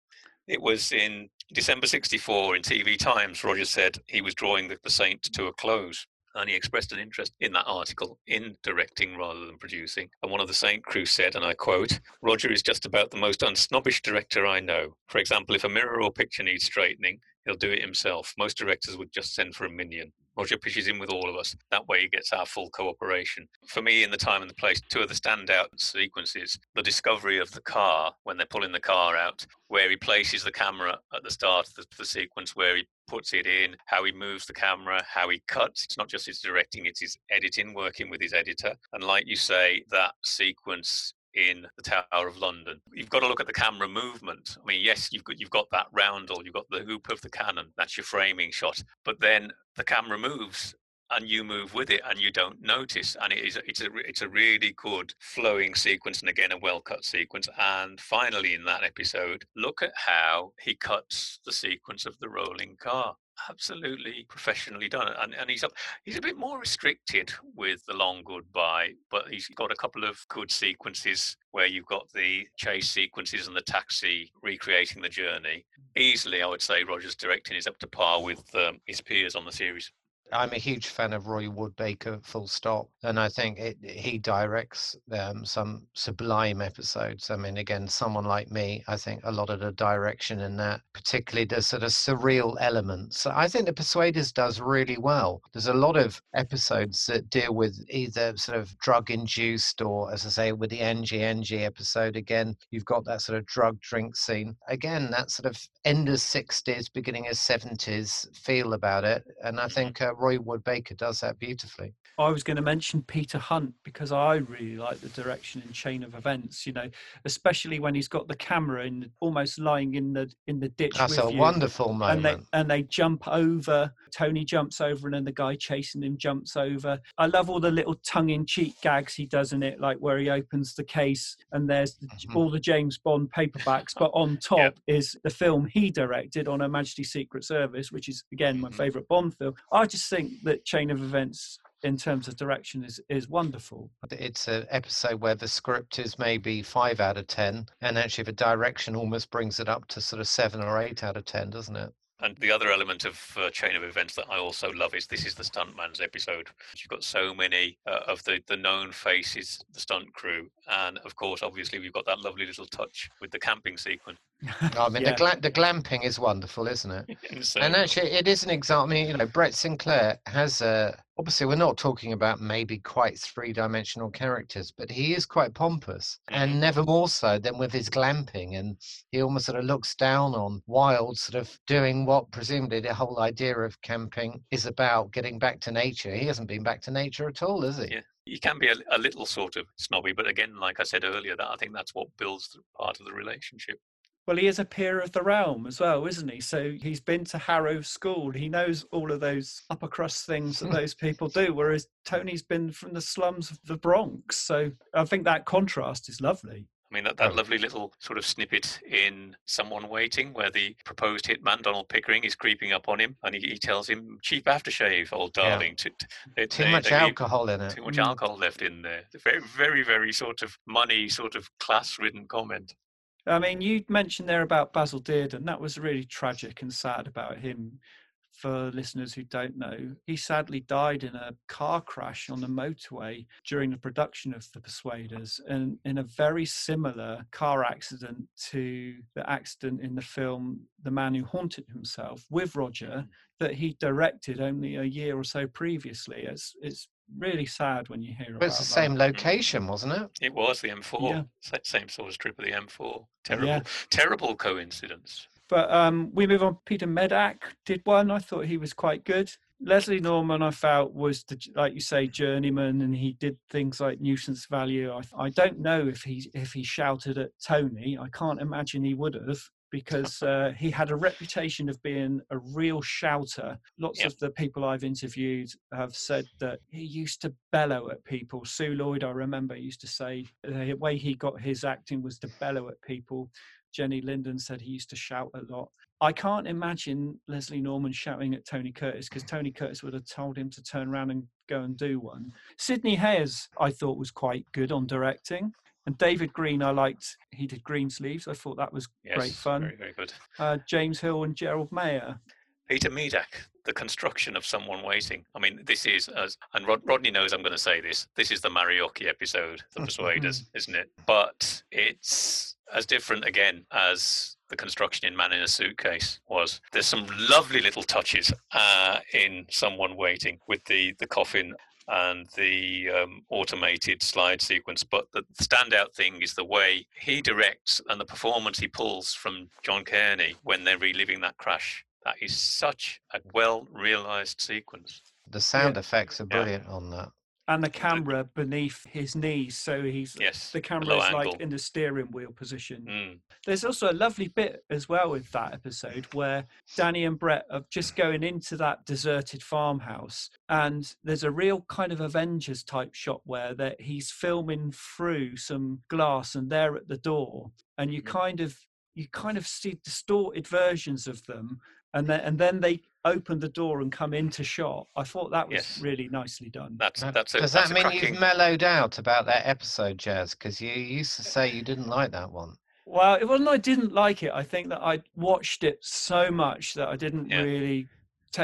It was in December 64 in TV Times, Roger said he was drawing the, the Saint to a close. And he expressed an interest in that article in directing rather than producing. And one of the Saint crew said, and I quote, Roger is just about the most unsnobbish director I know. For example, if a mirror or picture needs straightening, he'll do it himself. Most directors would just send for a minion. Roger pitches in with all of us. That way he gets our full cooperation. For me, in the time and the place, two of the standout sequences the discovery of the car when they're pulling the car out, where he places the camera at the start of the, the sequence, where he puts it in, how he moves the camera, how he cuts. It's not just his directing, it's his editing, working with his editor. And like you say, that sequence in the Tower of London. You've got to look at the camera movement. I mean, yes, you've got you've got that roundel, you've got the hoop of the cannon. That's your framing shot. But then the camera moves, and you move with it, and you don't notice. And it is it's a it's a really good flowing sequence, and again a well cut sequence. And finally, in that episode, look at how he cuts the sequence of the rolling car. Absolutely professionally done, and and he's up. He's a bit more restricted with the long goodbye, but he's got a couple of good sequences where you've got the chase sequences and the taxi recreating the journey. Easily, I would say Rogers' directing is up to par with um, his peers on the series. I'm a huge fan of Roy Ward Baker, full stop. And I think it, he directs um, some sublime episodes. I mean, again, someone like me, I think a lot of the direction in that, particularly the sort of surreal elements, I think The Persuaders does really well. There's a lot of episodes that deal with either sort of drug induced or, as I say, with the Angie Angie episode, again, you've got that sort of drug drink scene. Again, that sort of end of 60s, beginning of 70s feel about it. And I think uh, Roy Ward Baker does that beautifully. I was going to mention Peter Hunt because I really like the direction in Chain of Events. You know, especially when he's got the camera in almost lying in the in the ditch. That's a you, wonderful moment. And they and they jump over. Tony jumps over, and then the guy chasing him jumps over. I love all the little tongue-in-cheek gags he does in it, like where he opens the case and there's the, Mhm. all the James Bond paperbacks, but on [laughs] top is the film he directed on Her Majesty's Secret Service, which is again my Mhm. favourite Bond film. I just think that Chain of Events in terms of direction is is wonderful. It's an episode where the script is maybe five out of 10, and actually the direction almost brings it up to sort of seven or eight out of 10, doesn't it? And the other element of uh, chain of events that I also love is this is the stuntman's episode. You've got so many uh, of the, the known faces, the stunt crew, and of course, obviously, we've got that lovely little touch with the camping sequence. I mean, Yeah. the, gla- the glamping is wonderful, isn't it? [laughs] Insane. And actually, it is an example. I mean, you know, Brett Sinclair has a. Obviously, we're not talking about maybe quite three-dimensional characters, but he is quite pompous, and mm-hmm. never more so than with his glamping. And he almost sort of looks down on Wild, sort of doing what presumably the whole idea of camping is about, getting back to nature. He hasn't been back to nature at all, has he? Yeah. you can be a, a little sort of snobby, but again, like I said earlier, that I think that's what builds the part of the relationship. Well, he is a peer of the realm as well, isn't he? So he's been to Harrow School. He knows all of those upper crust things that those people do, whereas Tony's been from the slums of the Bronx. So I think that contrast is lovely. I mean, that, that Oh. lovely little sort of snippet in Someone Waiting, where the proposed hitman, Donald Pickering, is creeping up on him and he, he tells him, cheap aftershave, old Yeah. darling. To, to- they- Too they- much they leave- alcohol in it. Too much Mm. alcohol left in there. Very, very, very sort of money, sort of class ridden comment. I mean, you mentioned there about Basil Dearden. That was really tragic and sad about him. For listeners who don't know, he sadly died in a car crash on the motorway during the production of The Persuaders, and in a very similar car accident to the accident in the film The Man Who Haunted Himself with Roger, hmm. that he directed only a year or so previously. It's it's really sad when you hear But about it's the that. same location, wasn't it? It was the M4, Yeah. same sort of strip of the M4. Terrible, Yeah. terrible coincidence. But um, we move on. Peter Medak did one. I thought he was quite good. Leslie Norman, I felt was the, like you say, journeyman, and he did things like nuisance value. I, I don't know if he if he shouted at Tony. I can't imagine he would have because uh, he had a reputation of being a real shouter. Lots Yep. of the people I've interviewed have said that he used to bellow at people. Sue Lloyd, I remember, used to say the way he got his acting was to bellow at people. Jennie Linden said he used to shout a lot. I can't imagine Leslie Norman shouting at Tony Curtis because Tony Curtis would have told him to turn around and go and do one. Sidney Hayers, I thought, was quite good on directing. And David Greene, I liked, he did Green Sleeves. I thought that was Yes, great fun. Very, very good. Uh, James Hill and Gerald Mayer. Peter Medak, the construction of someone waiting. I mean, this is as and Rod, Rodney knows I'm going to say this. This is the Marioki episode, The [laughs] Persuaders, isn't it? But it's as different again as the construction in Man in a Suitcase was. There's some lovely little touches uh, in Someone Waiting with the the coffin and the um, automated slide sequence. But the standout thing is the way he directs and the performance he pulls from John Kearney when they're reliving that crash. That is such a well realized sequence. The sound effects are Yeah. brilliant on that. And the camera beneath his knees. So he's Yes. the camera is like angle. in the steering wheel position. Mm, There's also a lovely bit as well with that episode where Danny and Brett are just going into that deserted farmhouse, and there's a real kind of Avengers type shot where that he's filming through some glass, and they're at the door, and you Mhm. kind of you kind of see distorted versions of them, and then and then they open the door and come into shot. I thought that was Yes. really nicely done. that's that's a, Does that's that a mean cracking. you've mellowed out about that episode, Jazz? Because you used to say you didn't like that one. Well, it wasn't I didn't like it. I think that I watched it so much that I didn't Yeah. really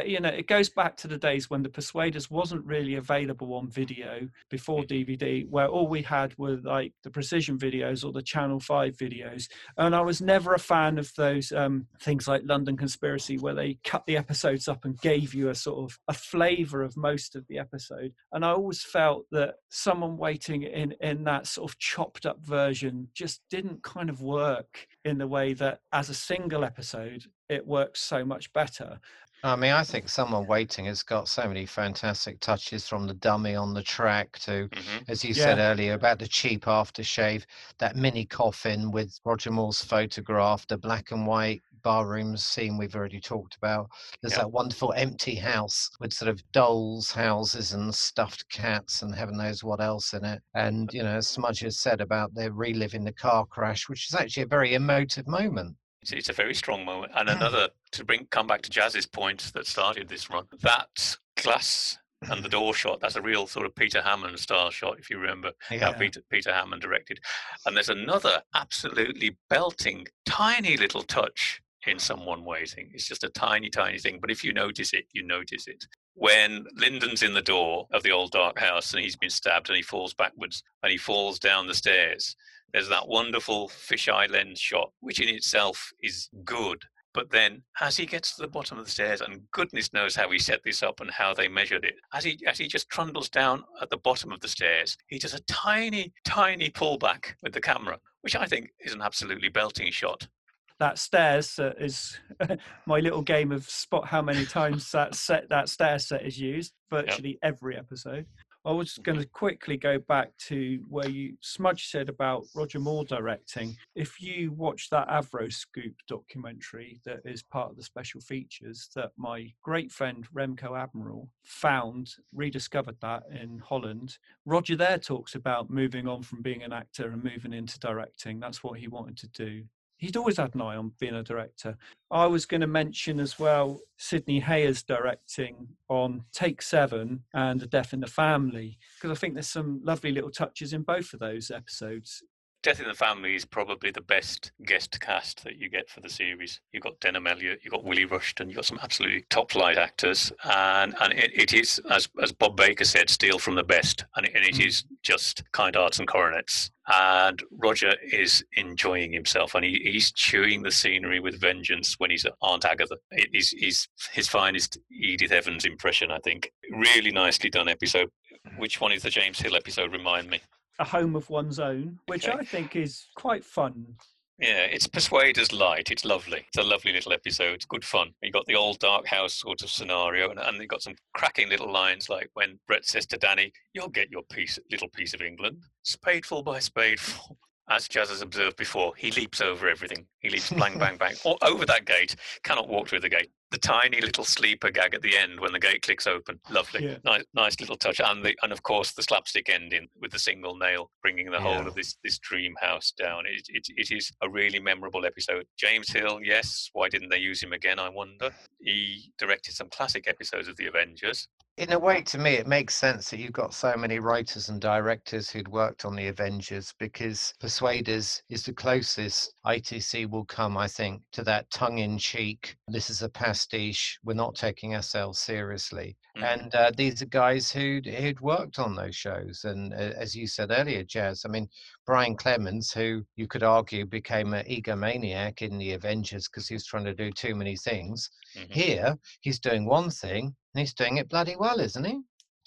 you know, it goes back to the days when the Persuaders wasn't really available on video before DVD, where all we had were like the precision videos or the Channel 5 videos. And I was never a fan of those um, things like London Conspiracy, where they cut the episodes up and gave you a sort of a flavor of most of the episode. And I always felt that someone waiting in, in that sort of chopped up version just didn't kind of work in the way that as a single episode, it works so much better. I mean, I think Someone Waiting has got so many fantastic touches from the dummy on the track to, Mhm. as you Yeah. said earlier, about the cheap aftershave, that mini coffin with Roger Moore's photograph, the black and white barroom scene we've already talked about. There's Yeah. that wonderful empty house with sort of dolls' houses and stuffed cats and heaven knows what else in it. And, you know, as Smudge has said about their reliving the car crash, which is actually a very emotive moment. It's, it's a very strong moment. And another to bring come back to Jazz's point that started this run. That glass and the mm-hmm. door shot, that's a real sort of Peter Hammond style shot, if you remember how Yeah. Peter Peter Hammond directed. And there's another absolutely belting, tiny little touch in someone waiting. It's just a tiny, tiny thing. But if you notice it, you notice it. When Lyndon's in the door of the old dark house and he's been stabbed and he falls backwards and he falls down the stairs, there's that wonderful fisheye lens shot, which in itself is good. But then, as he gets to the bottom of the stairs, and goodness knows how he set this up and how they measured it, as he as he just trundles down at the bottom of the stairs, he does a tiny, tiny pullback with the camera, which I think is an absolutely belting shot. that stairs uh, is [laughs] my little game of spot how many times that set that stair set is used virtually every episode i was mm-hmm. going to quickly go back to where you smudge said about roger moore directing. If you watch that avro scoop documentary that is part of the special features that my great friend remco admiral found rediscovered that in holland roger there talks about moving on from being an actor and moving into directing. That's what he wanted to do he'd always had an eye on being a director. I was going to mention as well Sidney Hayers directing on Take Seven and A Death in the Family, because I think there's some lovely little touches in both of those episodes. Death in the Family is probably the best guest cast that you get for the series. You've got Denholm Elliott, you've got Willie Rushton, you've got some absolutely top flight actors. And and it, it is, as, as Bob Baker said, steal from the best. And it, and it Mm. is just kind hearts and coronets. And Roger is enjoying himself and he, he's chewing the scenery with vengeance when he's at Aunt Agatha. It is he's his finest Edith Evans impression, I think. Really nicely done episode. Which one is the James Hill episode? Remind me. A Home of One's Own, which Okay. I think is quite fun. Yeah, it's Persuaders Light. It's lovely. It's a lovely little episode. It's good fun. You got the old dark house sort of scenario, and, and you got some cracking little lines like when Brett says to Danny, "You'll get your piece, little piece of England, spadeful by spadeful." As Jazz has observed before, he leaps over everything. He leaps bang, bang, bang, or over that gate. Cannot walk through the gate. The tiny little sleeper gag at the end when the gate clicks open. Lovely, Yeah. nice, nice little touch, and the and of course the slapstick ending with the single nail bringing the whole of this this dream house down. It, it it is a really memorable episode. James Hill, yes. Why didn't they use him again? I wonder. He directed some classic episodes of the Avengers. In a way, to me, it makes sense that you've got so many writers and directors who'd worked on the Avengers because Persuaders is the closest ITC will come, I think, to that tongue in cheek. This is a pastiche. We're not taking ourselves seriously. Mhm. And uh, these are guys who'd, who'd worked on those shows. And uh, as you said earlier, Jazz, I mean, Brian Clemens, who you could argue became an egomaniac in the Avengers because he was trying to do too many things. Mhm. Here, he's doing one thing and he's doing it bloody well, isn't he?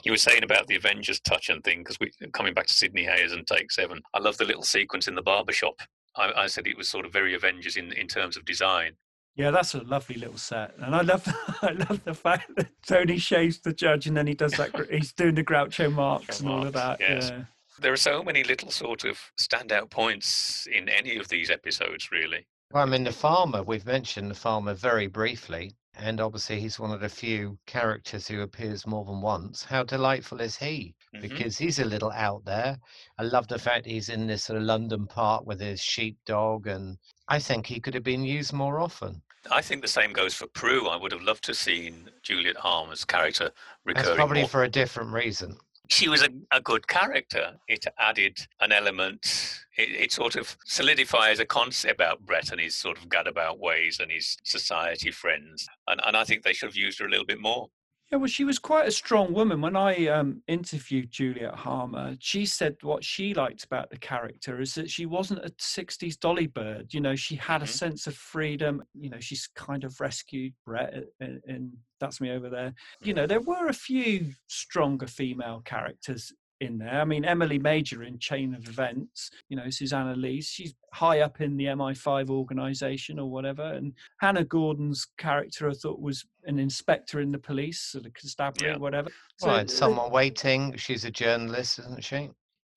You were saying about the Avengers touch and thing because we coming back to Sidney Hayers and Take Seven. I love the little sequence in the barber shop. I, I said it was sort of very Avengers in in terms of design. Yeah, that's a lovely little set, and I love [laughs] I love the fact that Tony shaves the judge, and then he does that. He's doing the [laughs] Groucho Marx and all of that. Yes. Yeah. There are so many little sort of standout points in any of these episodes, really. Well, I mean, the farmer, we've mentioned the farmer very briefly, and obviously he's one of the few characters who appears more than once. How delightful is he? Mhm. Because he's a little out there. I love the fact he's in this sort of London park with his sheepdog, and I think he could have been used more often. I think the same goes for Prue. I would have loved to have seen Juliet Harmer's character That's recurring probably more. for a different reason. She was a, a good character. It added an element. It, it sort of solidifies a concept about Brett and his sort of gadabout ways and his society friends. And, and I think they should have used her a little bit more. Yeah, well, she was quite a strong woman. When I um, interviewed Juliet Harmer, she said what she liked about the character is that she wasn't a 60s dolly bird. You know, she had a Mhm. sense of freedom. You know, she's kind of rescued Brett in, in That's Me Over There. You know, there were a few stronger female characters in there. I mean, Emily Major in Chain of Events, you know, Susanna Lee, she's high up in the MI5 organization or whatever. And Hannah Gordon's character, I thought, was an inspector in the police or the constabulary, Yeah. whatever. So Right, th- someone waiting. She's a journalist, isn't she?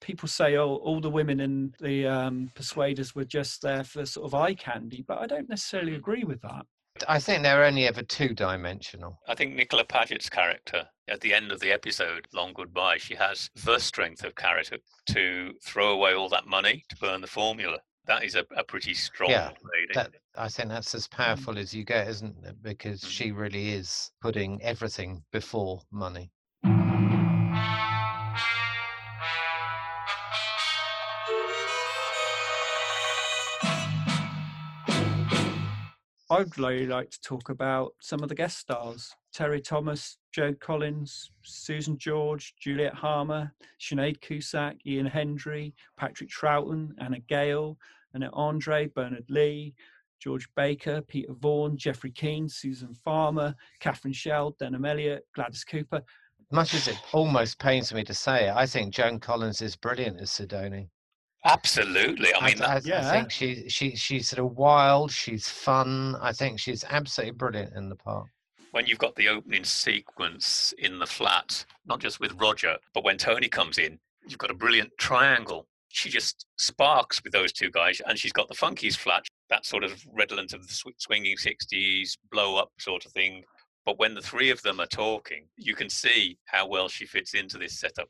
people say, oh, all the women in the um, Persuaders were just there for sort of eye candy, but I don't necessarily agree with that. I think they're only ever two dimensional. I think Nicola Pagett's character at the end of the episode, Long Goodbye, she has the strength of character to throw away all that money to burn the formula. That is a, a pretty strong Yeah, lady. That I think that's as powerful as you get, isn't it? Because Mhm. she really is putting everything before money. I'd really like to talk about some of the guest stars Terry Thomas, Joan Collins, Susan George, Juliet Harmer, Sinead Cusack, Ian Hendry, Patrick Troughton, Anna Gale, Annette Andre, Bernard Lee, George Baker, Peter Vaughan, Geoffrey Keen, Suzan Farmer, Catherine Schell, Denholm Elliott, Gladys Cooper. Much as it almost pains me to say it, I think Joan Collins is brilliant as Sidonie. Absolutely. I mean, I, I, Yeah. I think she she she's sort of wild. She's fun. I think she's absolutely brilliant in the part. when you've got the opening sequence in the flat, not just with Roger, but when Tony comes in, you've got a brilliant triangle. She just sparks with those two guys, and she's got the Funkies flat, that sort of redolent of the swinging 60s, blow up sort of thing. But when the three of them are talking, you can see how well she fits into this setup.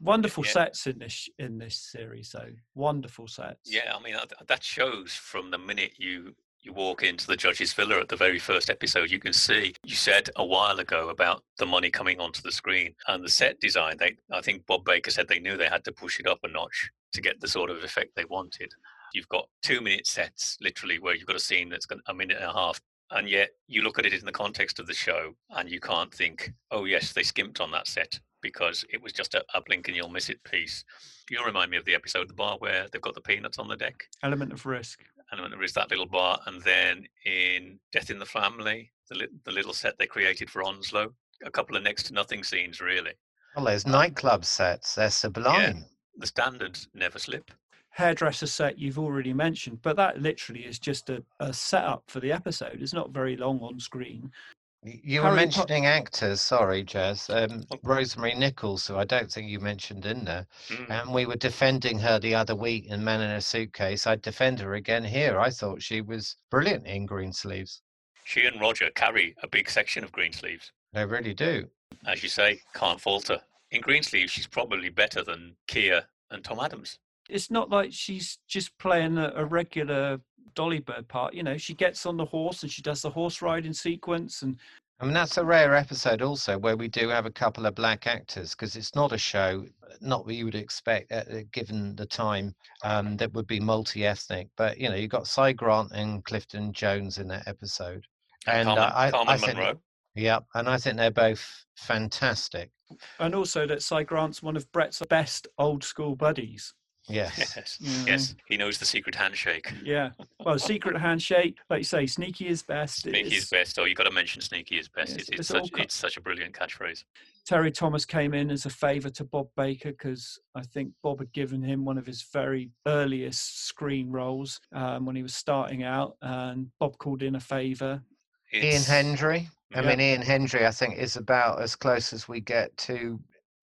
Wonderful Yeah. sets in this in this series, though. Wonderful sets. Yeah, I mean that shows from the minute you you walk into the judge's villa at the very first episode. You can see you said a while ago about the money coming onto the screen and the set design. They, I think Bob Baker said they knew they had to push it up a notch to get the sort of effect they wanted. You've got two minute sets, literally, where you've got a scene that's got a minute and a half. And yet you look at it in the context of the show and you can't think, oh, yes, they skimped on that set because it was just a, a blink and you'll miss it piece. You remind me of the episode of the bar where they've got the peanuts on the deck, Element of risk. and when there is that little bar, and then in Death in the Family, the li- the little set they created for Onslow, a couple of next to nothing scenes really. Well, those um, nightclub sets, they're sublime. The standards never slip. hairdresser set you've already mentioned, but that literally is just a, a setup for the episode. It's not very long on screen. Y- You were Harry Po- mentioning actors, sorry, Jazz. Um, Oh. Rosemary Nicols, who I don't think you mentioned in there. Mm. And we were defending her the other week in Man in a Suitcase. I'd defend her again here. I thought she was brilliant in Greensleeves. She and Roger carry a big section of Greensleeves. They really do. As you say, can't falter. In Greensleeves, she's probably better than Kia and Tom Adams. It's not like she's just playing a, a regular Dolly Bird part. You know, she gets on the horse and she does the horse riding sequence, and I mean, that's a rare episode also where we do have a couple of black actors because it's not a show, not what you would expect uh, uh, given the time um, that would be multi ethnic. But, you know, you've got Cy Grant and Clifton Jones in that episode. And, And, uh, I- Carmen I think- Munroe. Yep. And I think they're both fantastic. and also that Cy Grant's one of Brett's best old school buddies. Yes. [laughs] Yes, yes, he knows the secret handshake. Yeah. Well, secret handshake, like you say, sneaky is best. Sneaky is It's- best. Oh, you got to mention sneaky is best. Yes, it's, it's, it's such, co- it's such a brilliant catchphrase. Terry Thomas came in as a favour to Bob Baker because I think Bob had given him one of his very earliest screen roles um, when he was starting out, and Bob called in a favour. Ian It's- Hendry. I Yeah. mean, Ian Hendry, I think, is about as close as we get to.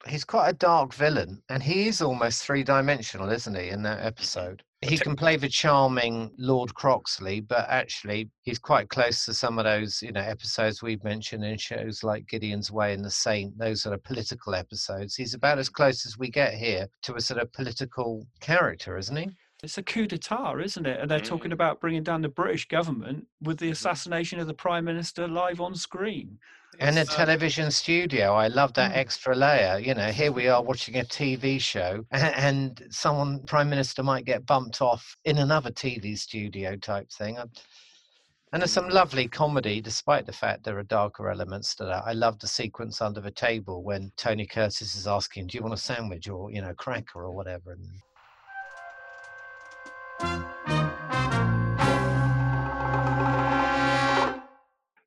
He's quite a dark villain, and he is almost three dimensional, isn't he, in that episode? He can play the charming Lord Croxley, but actually, he's quite close to some of those, you know, episodes we've mentioned in shows like Gideon's Way and The Saint. Those are of political episodes. He's about as close as we get here to a sort of political character, isn't he? It's a coup d'etat, isn't it? And they're talking Mm. about bringing down the British government with the Mhm. assassination of the prime minister live on screen. And a uh, television studio. I love that Mm. extra layer. You know, here we are watching a TV show, [laughs] and someone, Prime Minister, might get bumped off in another TV studio type thing. And there's some lovely comedy, despite the fact there are darker elements to that. I love the sequence under the table when Tony Curtis is asking, "Do you want a sandwich or you know, cracker or whatever?" And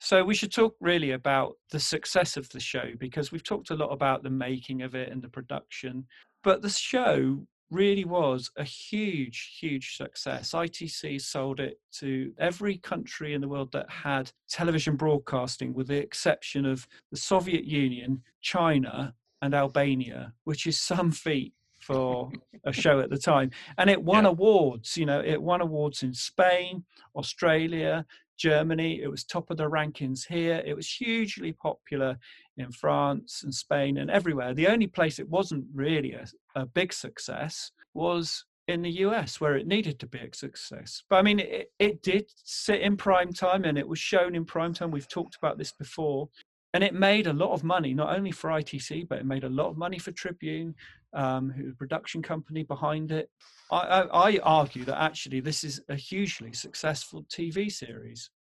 So we should talk really about the success of the show because we've talked a lot about the making of it and the production, but the show really was a huge, huge success. ITC sold it to every country in the world that had television broadcasting, with the exception of the Soviet Union, China, and Albania, which is some feat for a show at the time. And it won Yeah. awards. You know, it won awards in Spain, Australia, Germany. It was top of the rankings here. It was hugely popular in France and Spain and everywhere. The only place it wasn't really a, a big success was in the US, where it needed to be a success. But I mean, it, it did sit in prime time and it was shown in prime time. We've talked about this before. And it made a lot of money, not only for ITC, but it made a lot of money for Tribune, um, who the production company behind it. I, I, I argue that actually this is a hugely successful TV series.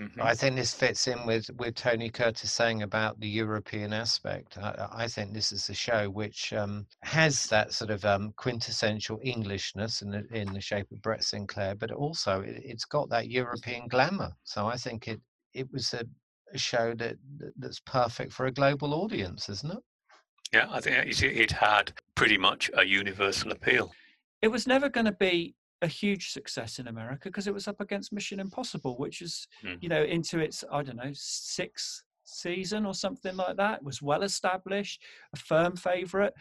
Mhm. I think this fits in with with Tony Curtis saying about the European aspect. I, I think this is a show which um, has that sort of um, quintessential Englishness in the, in the shape of Brett Sinclair, but also it, it's got that European glamour. So I think it it was a, a show that that- that's perfect for a global audience, isn't it? Yeah, I think it it had pretty much a universal appeal. It was never going to be a huge success in America because it was up against Mission Impossible, which is, Mm. you know, into its, I don't know, sixth season or something like that. It was well established, a firm favorite.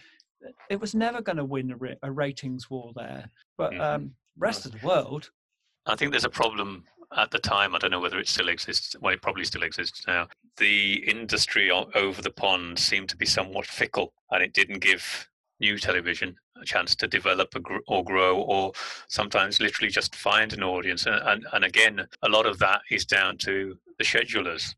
It was never going to win a, ra- a ratings war there. But Mhm. um, rest of the world, I think there's a problem at the time. I don't know whether it still exists. Well, it probably still exists now. The industry over the pond seemed to be somewhat fickle, and it didn't give new television a chance to develop or grow, or sometimes literally just find an audience. And, and, and again, a lot of that is down to the schedulers.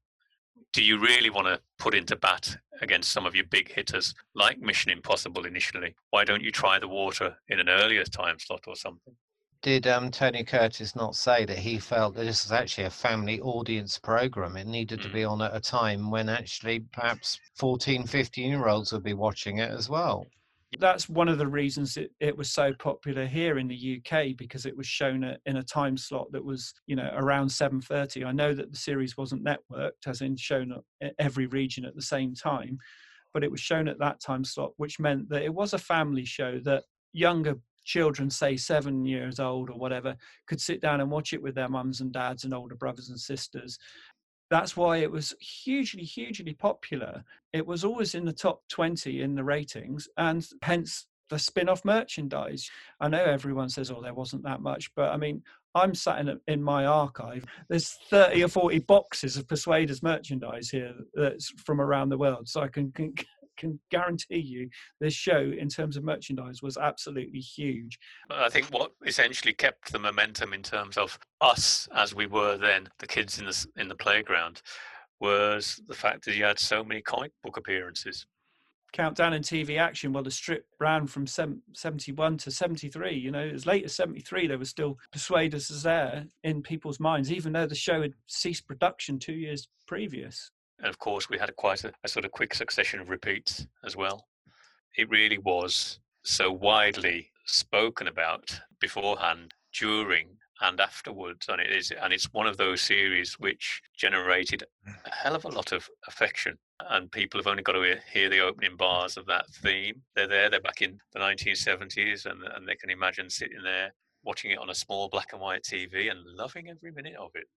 Do you really want to put into bat against some of your big hitters like Mission Impossible initially? Why don't you try the water in an earlier time slot or something? Did um, Tony Curtis not say that he felt that this was actually a family audience program? It needed to Mm. be on at a time when actually perhaps 14, 15 year olds would be watching it as well. that's one of the reasons it, it was so popular here in the UK because it was shown at, in a time slot that was you know around 7:30 I know that the series wasn't networked as in shown at every region at the same time but it was shown at that time slot which meant that it was a family show that younger children say 7 years old or whatever could sit down and watch it with their mums and dads and older brothers and sisters. That's why it was hugely hugely popular. It was always in the top 20 in the ratings and hence the spin-off merchandise. I know everyone says oh there wasn't that much but i mean i'm sat in, in my archive. There's 30 or 40 boxes of persuaders merchandise here that's from around the world so i can, can can guarantee you this show in terms of merchandise was absolutely huge I think what essentially kept the momentum in terms of us as we were then, the kids in the in the playground, was the fact that you had so many comic book appearances. countdown and TV action, well, the strip ran from 71 to 73. You know, as late as 73, there was still Persuaders as there in people's minds, even though the show had ceased production two years previous. And of course, we had quite a, a sort of quick succession of repeats as well. It really was so widely spoken about beforehand, during, and afterwards, and it is, and it's one of those series which generated a hell of a lot of affection. And people have only got to hear- the opening bars of that theme. They're there, they're back in the 1970s, and, and they can imagine sitting there watching it on a small black and white TV and loving every minute of it.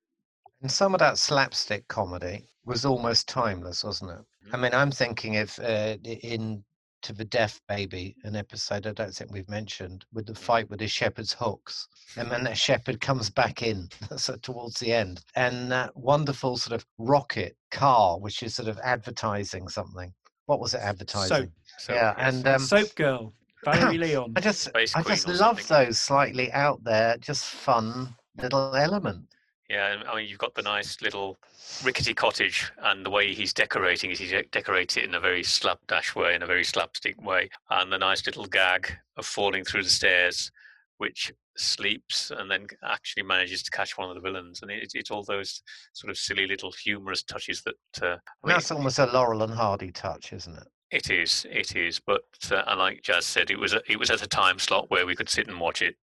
And some of that slapstick comedy was almost timeless, wasn't it? I Mm. mean, I'm thinking if uh, in To the Death Baby, an episode I don't think we've mentioned, with the fight with the shepherd's hooks, and then that shepherd comes back in [laughs] so towards the end, and that wonderful sort of rocket car, which is sort of advertising something. What was it advertising? So, yeah, yes. and um, Soap Girl. Valerie [clears throat] Leon. I just, Space I Queen just or love something. those slightly out there, just fun little element. Yeah, I mean, you've got the nice little rickety cottage, and the way he's decorating it, he de- decorates it in a very slapdash way, in a very slapstick way, and the nice little gag of falling through the stairs, which sleeps and then actually manages to catch one of the villains, and it, it's all those sort of silly little humorous touches that. Uh, I mean, That's almost a Laurel and Hardy touch, isn't it? it is, it is, but uh, and like Jazz said, it was a, it was at a time slot where we could sit and watch it,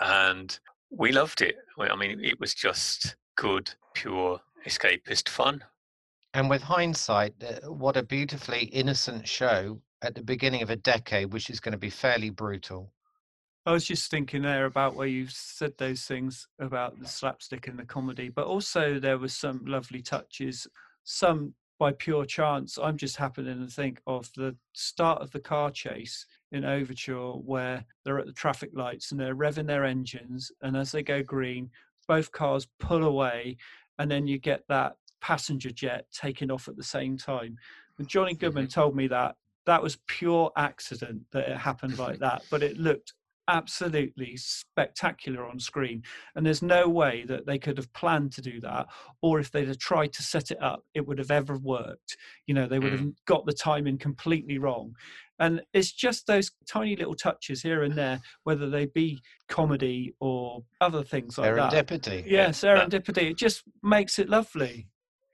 and we loved it. I mean, it was just good, pure escapist fun. And with hindsight, uh, what a beautifully innocent show at the beginning of a decade, which is going to be fairly brutal. I was just thinking there about where you said those things about the slapstick and the comedy, but also there was some lovely touches, some by pure chance. I'm just happening to think of the start of the car chase in Overture where they're at the traffic lights and they're revving their engines, and as they go green, both cars pull away, and then you get that passenger jet taking off at the same time. And Johnny Goodman mm-hmm. told me that, that was pure accident that it happened like that, but it looked absolutely spectacular on screen. And there's no way that they could have planned to do that or if they'd have tried to set it up it would have ever worked. You know they would have mm. got the timing completely wrong and it's just those tiny little touches here and there whether they be comedy or other things like that. Serendipity. yeah Yeah, serendipity. It just makes it lovely.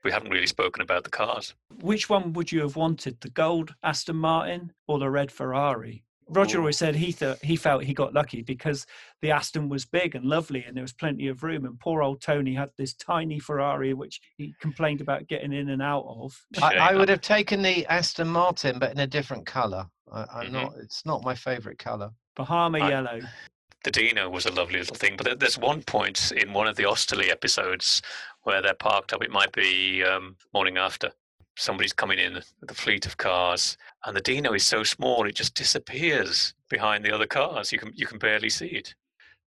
We haven't really spoken about the cars. which one would you have wanted the gold aston martin or the red ferrari? Roger always said he thought he felt he got lucky because the aston was big and lovely and there was plenty of room and poor old tony had this tiny ferrari which he complained about getting in and out of. I, I would have taken the Aston Martin, but in a different colour. I, I'm Mhm. not. It's not my favourite colour. bahama I- yellow [laughs] the Dino was a lovely little thing, but there's one point in one of the Osterley episodes where they're parked up. It might be um, morning after. Somebody's coming in with a fleet of cars, and the Dino is so small it just disappears behind the other cars. You can you can barely see it.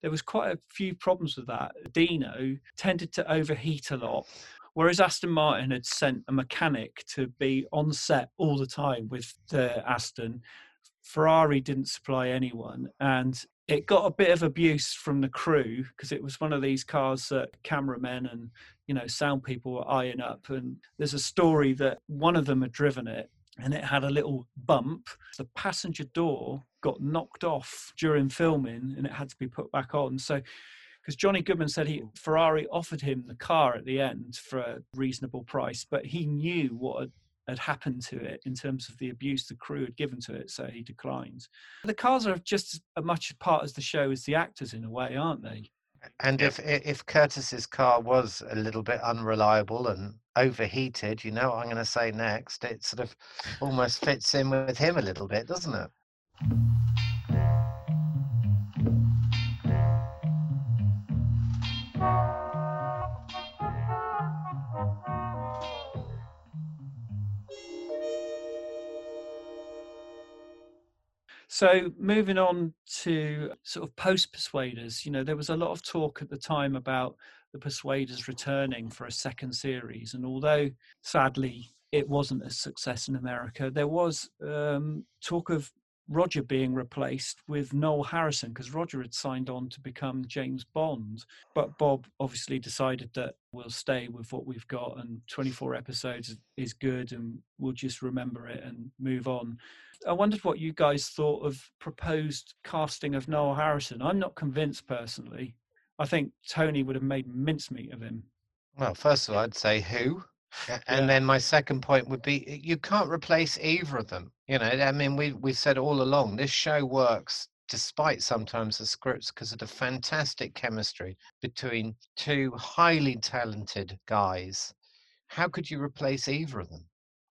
there was quite a few problems with that. Dino tended to overheat a lot, whereas Aston Martin had sent a mechanic to be on set all the time with the Aston. Ferrari didn't supply anyone, and it got a bit of abuse from the crew because it was one of these cars that cameramen and you know sound people were eyeing up. And there's a story that one of them had driven it and it had a little bump. The passenger door got knocked off during filming and it had to be put back on. So, because Johnny Goodman said he mm. Ferrari offered him the car at the end for a reasonable price, but he knew what had, had happened to it in terms of the abuse the crew had given to it, so he declined. The cars are just as much a part of the show as the actors in a way, aren't they? And Yep. if if Curtis's car was a little bit unreliable and overheated, you know what I'm going to say next. It sort of almost fits in with him a little bit, doesn't it? So moving on to sort of post Persuaders, you know, there was a lot of talk at the time about the Persuaders returning for a second series, and although sadly it wasn't a success in America, there was um, talk of Roger being replaced with Noel Harrison because Roger had signed on to become James Bond, but Bob obviously decided that we'll stay with what we've got, and 24 episodes is good, and we'll just remember it and move on. I wondered what you guys thought of proposed casting of Noel Harrison. I'm not convinced personally. I think Tony would have made mincemeat of him. Well, first of all, I'd say who, A- Yeah. and then my second point would be you can't replace either of them. You know, I mean, we we've said all along this show works despite sometimes the scripts because of the fantastic chemistry between two highly talented guys. How could you replace either of them?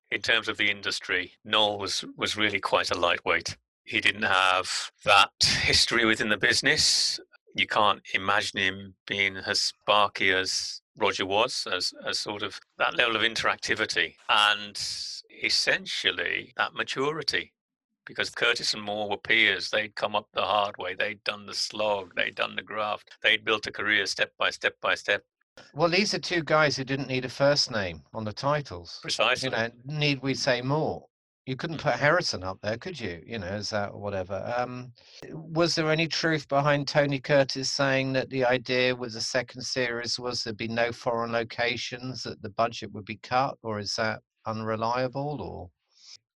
in terms of the industry, Noel was was really quite a lightweight. He didn't have that history within the business. You can't imagine him being as sparky as Roger was, as, as sort of that level of interactivity and essentially that maturity. Because Curtis and Moore were peers. They'd come up the hard way. They'd done the slog. They'd done the graft. They'd built a career step by step by step. Well, these are two guys who didn't need a first name on the titles. Precisely. You know, need we say more? You couldn't put Harrison up there, could you? You know, is that whatever. Um, was there any truth behind Tony Curtis saying that the idea with the second series was there'd be no foreign locations, that the budget would be cut, or is that unreliable? Or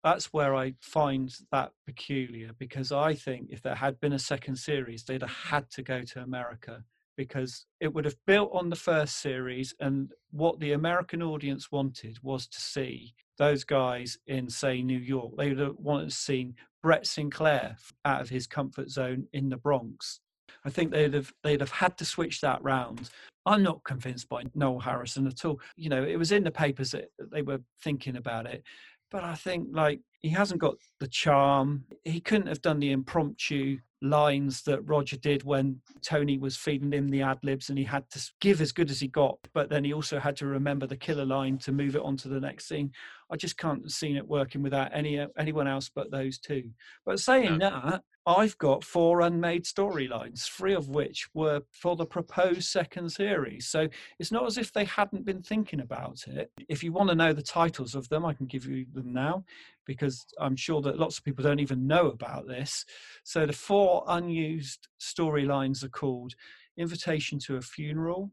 that's where I find that peculiar because I think if there had been a second series, they'd have had to go to America because it would have built on the first series and what the American audience wanted was to see those guys in say New York. They would have wanted to see Brett Sinclair out of his comfort zone in the Bronx. I think they'd have they'd have had to switch that round. I'm not convinced by Noel Harrison at all. You know, it was in the papers that they were thinking about it, but I think like he hasn't got the charm. He couldn't have done the impromptu lines that Roger did when Tony was feeding him the ad libs and he had to give as good as he got, but then he also had to remember the killer line to move it on to the next scene. I just can't see it working without any uh, anyone else but those two. But saying no. that, I've got four unmade storylines, three of which were for the proposed second series. So it's not as if they hadn't been thinking about it. If you want to know the titles of them, I can give you them now because I'm sure that lots of people don't even know about this. So the four unused storylines are called Invitation to a Funeral,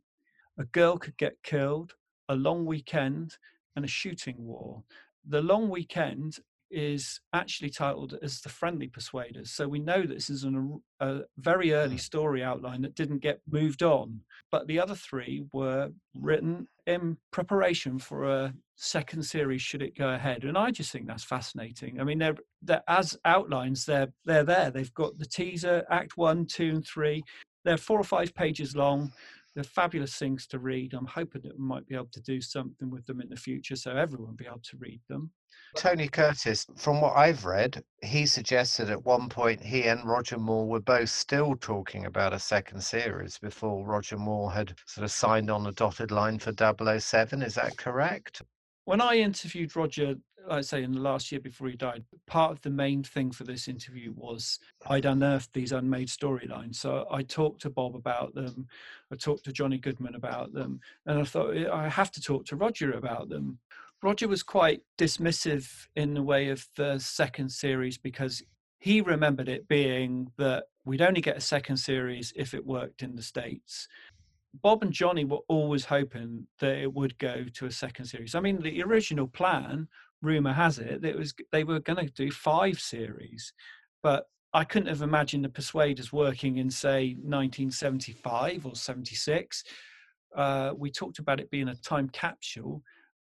A Girl Could Get Killed, A Long Weekend, and A Shooting War. The Long Weekend is actually titled as the friendly persuaders so we know this is an, a very early mm. story outline that didn't get moved on but the other three were written in preparation for a second series should it go ahead and i just think that's fascinating i mean they're, they're as outlines they're they're there they've got the teaser act one two and three they're four or five pages long they're fabulous things to read i'm hoping that we might be able to do something with them in the future so everyone will be able to read them Tony Curtis, from what I've read, he suggested at one point he and Roger Moore were both still talking about a second series before Roger Moore had sort of signed on a dotted line for 007. Is that correct? When I interviewed Roger, I'd say in the last year before he died, part of the main thing for this interview was I'd unearthed these unmade storylines. So I talked to Bob about them, I talked to Johnny Goodman about them, and I thought I have to talk to Roger about them. Roger was quite dismissive in the way of the second series because he remembered it being that we'd only get a second series if it worked in the States. Bob and Johnny were always hoping that it would go to a second series. I mean, the original plan, rumor has it, that it was they were going to do five series, but I couldn't have imagined the Persuaders working in say 1975 or 76. Uh, we talked about it being a time capsule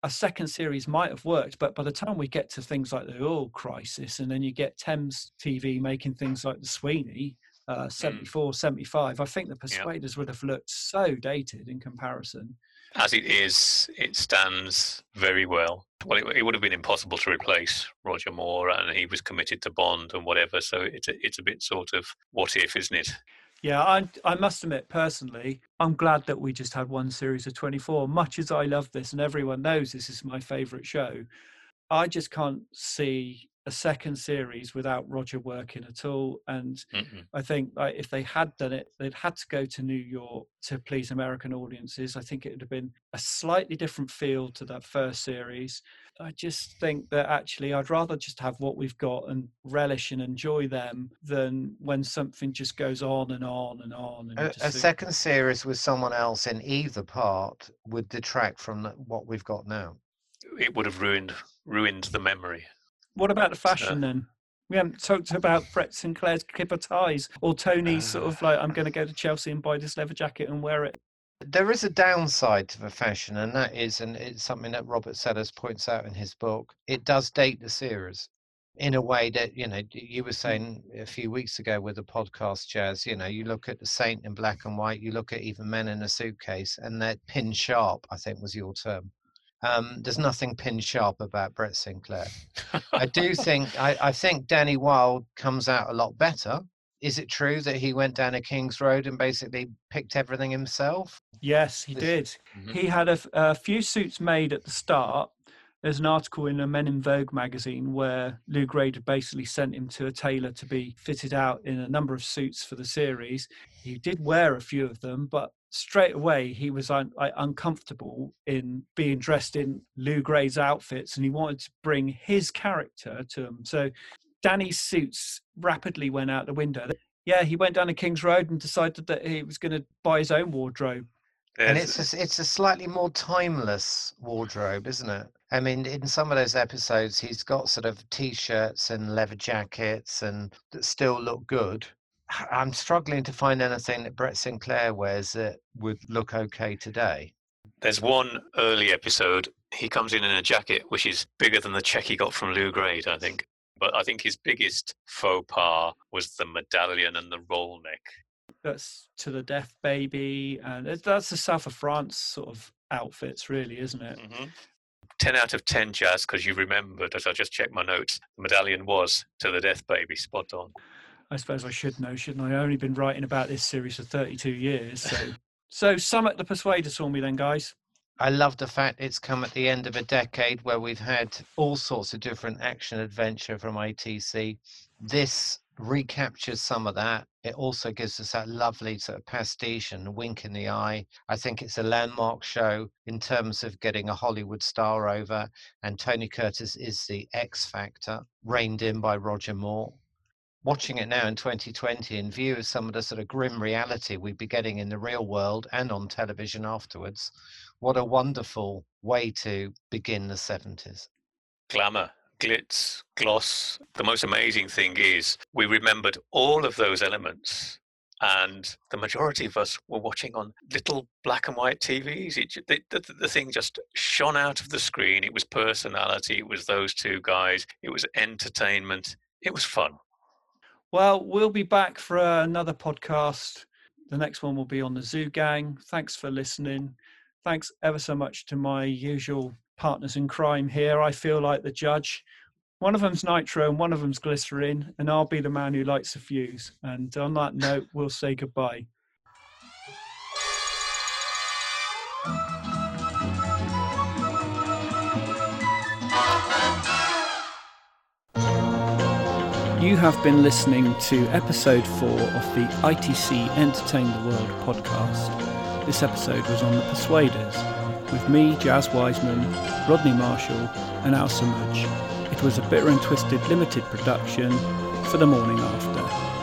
a second series might have worked, but by the time we get to things like the oil crisis, and then you get Thames TV making things like the Sweeney, uh, 74, mm. 75, I think the Persuaders would have looked so dated in comparison. As it is, it stands very well. Well, it, it, would have been impossible to replace Roger Moore, and he was committed to Bond and whatever. So it's a, it's a bit sort of what if, isn't it? Yeah, I, I must admit, personally, I'm glad that we just had one series of 24. Much as I love this, and everyone knows this is my favourite show, I just can't see a second series without Roger working at all. And mm-hmm. I think like, if they had done it, they'd had to go to New York to please American audiences. I think it would have been a slightly different feel to that first series. I just think that actually I'd rather just have what we've got and relish and enjoy them than when something just goes on and on and on. And a, a second series with someone else in either part would detract from what we've got now. It would have ruined ruined the memory. What about the fashion uh, then? We haven't talked about Brett Sinclair's clipper ties or Tony's uh, sort of like, I'm going to go to Chelsea and buy this leather jacket and wear it. There is a downside to the fashion, and that is, and it's something that Robert Sellers points out in his book, it does date the series in a way that, you know, you were saying a few weeks ago with the podcast, Jazz, you know, you look at the Saint in black and white, you look at even Man in a Suitcase, and that pin sharp, I think was your term. Um, there's nothing pin sharp about Brett Sinclair. I do [laughs] think I, I, think Danny Wilde comes out a lot better is it true that he went down a King's Road and basically picked everything himself? Yes, he did. Mm-hmm. He had a, a, few suits made at the start. There's an article in a Men in Vogue magazine where Lew Grade basically sent him to a tailor to be fitted out in a number of suits for the series. He did wear a few of them, but straight away he was un- uncomfortable in being dressed in Lew Grade's outfits, and he wanted to bring his character to him. So Danny's suits rapidly went out the window. Yeah, he went down to King's Road and decided that he was going to buy his own wardrobe. And it's a, it's a slightly more timeless wardrobe, isn't it? I mean, in some of those episodes, he's got sort of t-shirts and leather jackets and that still look good. [sighs] I'm struggling to find anything that Brett Sinclair wears that would look okay today. There's one early episode. He comes in in a jacket which is bigger than the check he got from Lew Grade, I think. But I think his biggest faux pas was the medallion and the roll neck. That's to the death baby, and that's the South of France sort of outfits, really, isn't it? Mm-hmm. 10 out of 10 jazz because you remembered as i just checked my notes the medallion was to the death baby spot on i suppose i should know shouldn't i i've only been writing about this series for 32 years so [laughs] so summit the persuaders for me then guys I love the fact it's come at the end of a decade where we've had all sorts of different action adventure from ITC. This recaptures some of that. It also gives us that lovely sort of pastiche and wink in the eye. I think it's a landmark show in terms of getting a Hollywood star over, and Tony Curtis is the X factor, reined in by Roger Moore. Watching it mm-hmm. now in 2020, in view of some of the sort of grim reality we'd be getting in the real world and on television afterwards, what a wonderful way to begin the 70s. Glamour, glitz, gloss. The most amazing thing is we remembered all of those elements. And the majority of us were watching on little black and white TVs. It, the, the, the thing just shone out of the screen. It was personality. It was those two guys. It was entertainment. It was fun. Well, we'll be back for uh, another podcast. The next one will be on the Zoo Gang. Thanks for listening thanks ever so much to my usual partners in crime here. I feel like the judge. One of them's nitro and one of them's glycerin, and I'll be the man who lights the fuse. And on that note, we'll say goodbye. You have been listening to episode four of the ITC Entertain the World podcast. This episode was on The Persuaders, with me, Jazz Wiseman, Rodney Marshall, and Al Samudge. It was a Bitter and Twisted limited production for the morning after.